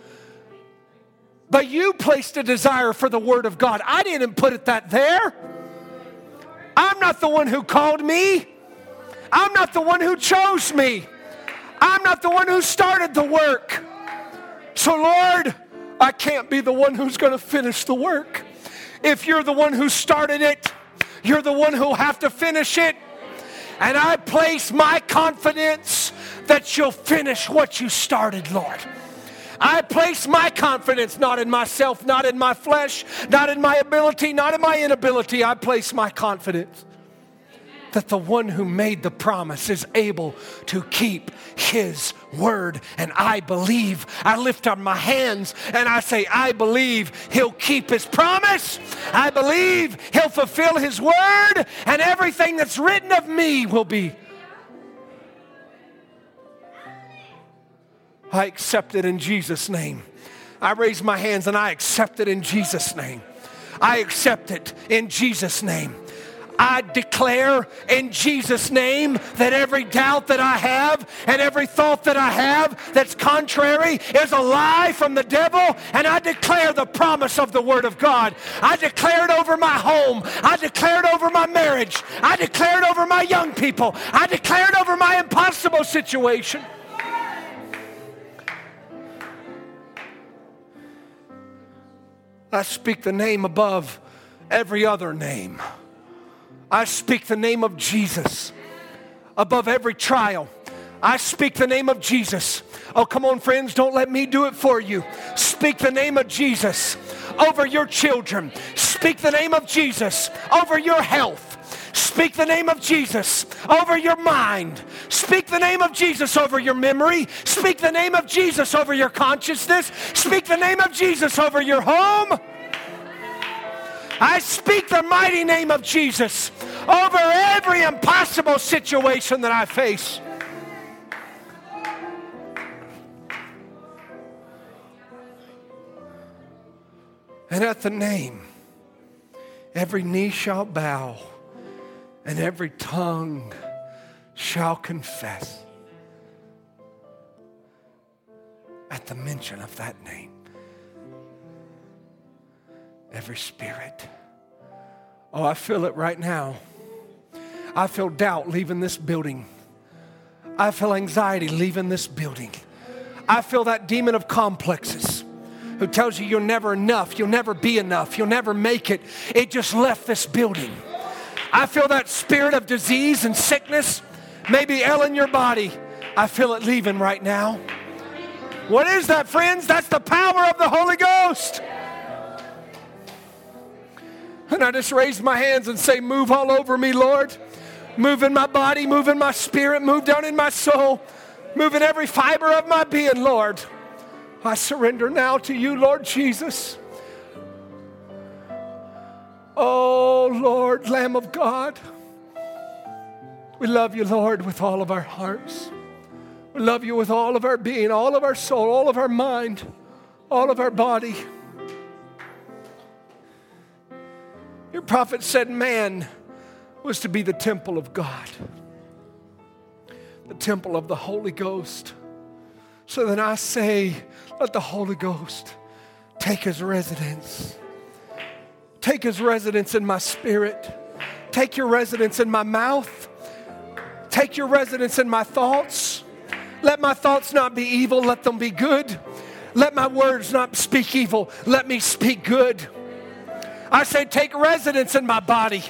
C: But you placed a desire for the Word of God. I didn't put it that there. I'm not the one who called me. I'm not the one who chose me. I'm not the one who started the work. So, Lord, I can't be the one who's going to finish the work. If you're the one who started it, you're the one who'll have to finish it. And I place my confidence that you'll finish what you started, Lord. I place my confidence not in myself, not in my flesh, not in my ability, not in my inability. I place my confidence that the one who made the promise is able to keep his word. And I believe, I lift up my hands and I say, I believe he'll keep his promise. I believe he'll fulfill his word, and everything that's written of me will be I accept it in Jesus' name. I raise my hands and I accept it in Jesus' name. I accept it in Jesus' name. I declare in Jesus' name that every doubt that I have and every thought that I have that's contrary is a lie from the devil. And I declare the promise of the Word of God. I declare it over my home. I declare it over my marriage. I declare it over my young people. I declare it over my impossible situation. I speak the name above every other name. I speak the name of Jesus above every trial. I speak the name of Jesus. Oh, come on, friends, don't let me do it for you. Speak the name of Jesus over your children. Speak the name of Jesus over your health. Speak the name of Jesus over your mind. Speak the name of Jesus over your memory. Speak the name of Jesus over your consciousness. Speak the name of Jesus over your home. I speak the mighty name of Jesus over every impossible situation that I face. And at the name, every knee shall bow and every tongue shall confess at the mention of that name. Every spirit. Oh, I feel it right now. I feel doubt leaving this building. I feel anxiety leaving this building. I feel that demon of complexes who tells you you're never enough, you'll never be enough, you'll never make it. It just left this building. I feel that spirit of disease and sickness, maybe ill in your body. I feel it leaving right now. What is that, friends? That's the power of the Holy Ghost. And I just raise my hands and say, Move all over me, Lord. Move in my body, move in my spirit, move down in my soul, move in every fiber of my being, Lord. I surrender now to you, Lord Jesus. Oh, Lord, Lamb of God. We love you, Lord, with all of our hearts. We love you with all of our being, all of our soul, all of our mind, all of our body. Your prophet said man was to be the temple of God, the temple of the Holy Ghost. So then I say, let the Holy Ghost take his residence Take his residence in my spirit. Take your residence in my mouth. Take your residence in my thoughts. Let my thoughts not be evil, let them be good. Let my words not speak evil, let me speak good. I say, take residence in my body.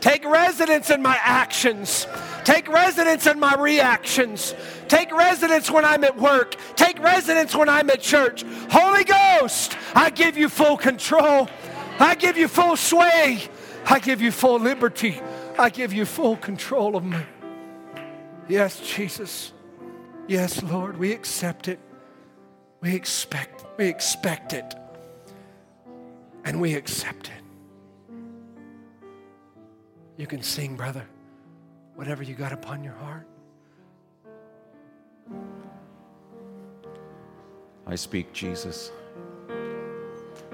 C: Take residence in my actions. Take residence in my reactions.
A: Take residence when I'm at work. Take residence when I'm at church. Holy Ghost, I give you full control. I give you full sway. I give you full liberty. I give you full control of me. Yes, Jesus. Yes, Lord, we accept it. We expect, we expect it. And we accept it. You can sing, brother, whatever you got upon your heart.
C: I speak Jesus.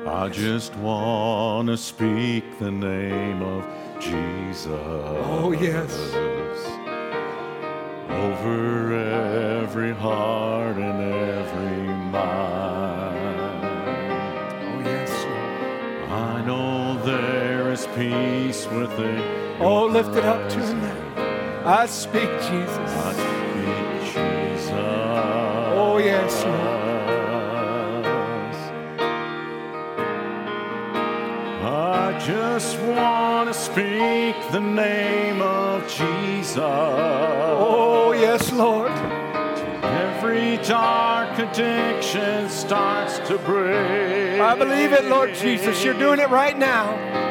C: I just want to speak the name of Jesus.
A: Oh, yes.
C: Over every heart and every mind.
A: Oh, yes,
C: I know there is peace within.
A: Oh, lift it up to him now. I speak Jesus.
C: I speak Jesus.
A: Oh, yes, Lord.
C: I just want to speak the name of Jesus.
A: Oh, yes, Lord.
C: Every dark addiction starts to break.
A: I believe it, Lord Jesus. You're doing it right now.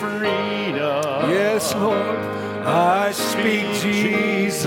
C: Freedom.
A: Yes, Lord. I speak Jesus.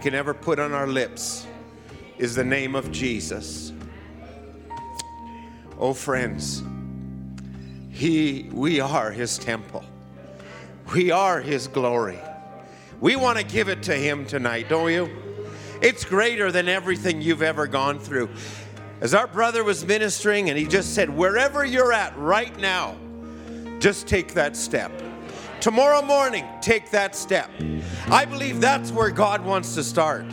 B: Can ever put on our lips is the name of Jesus. Oh, friends, he, we are his temple. We are his glory. We want to give it to him tonight, don't you? It's greater than everything you've ever gone through. As our brother was ministering, and he just said, wherever you're at right now, just take that step. Tomorrow morning, take that step. I believe that's where God wants to start.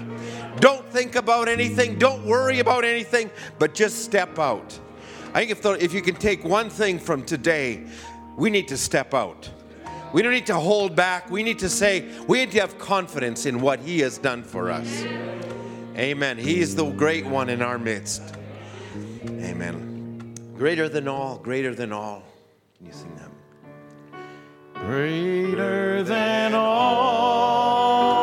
B: Don't think about anything, don't worry about anything, but just step out. I think if, the, if you can take one thing from today, we need to step out. We don't need to hold back. We need to say, we need to have confidence in what He has done for us. Amen. He is the great one in our midst. Amen. Greater than all, greater than all. Can you sing that?
A: Greater than all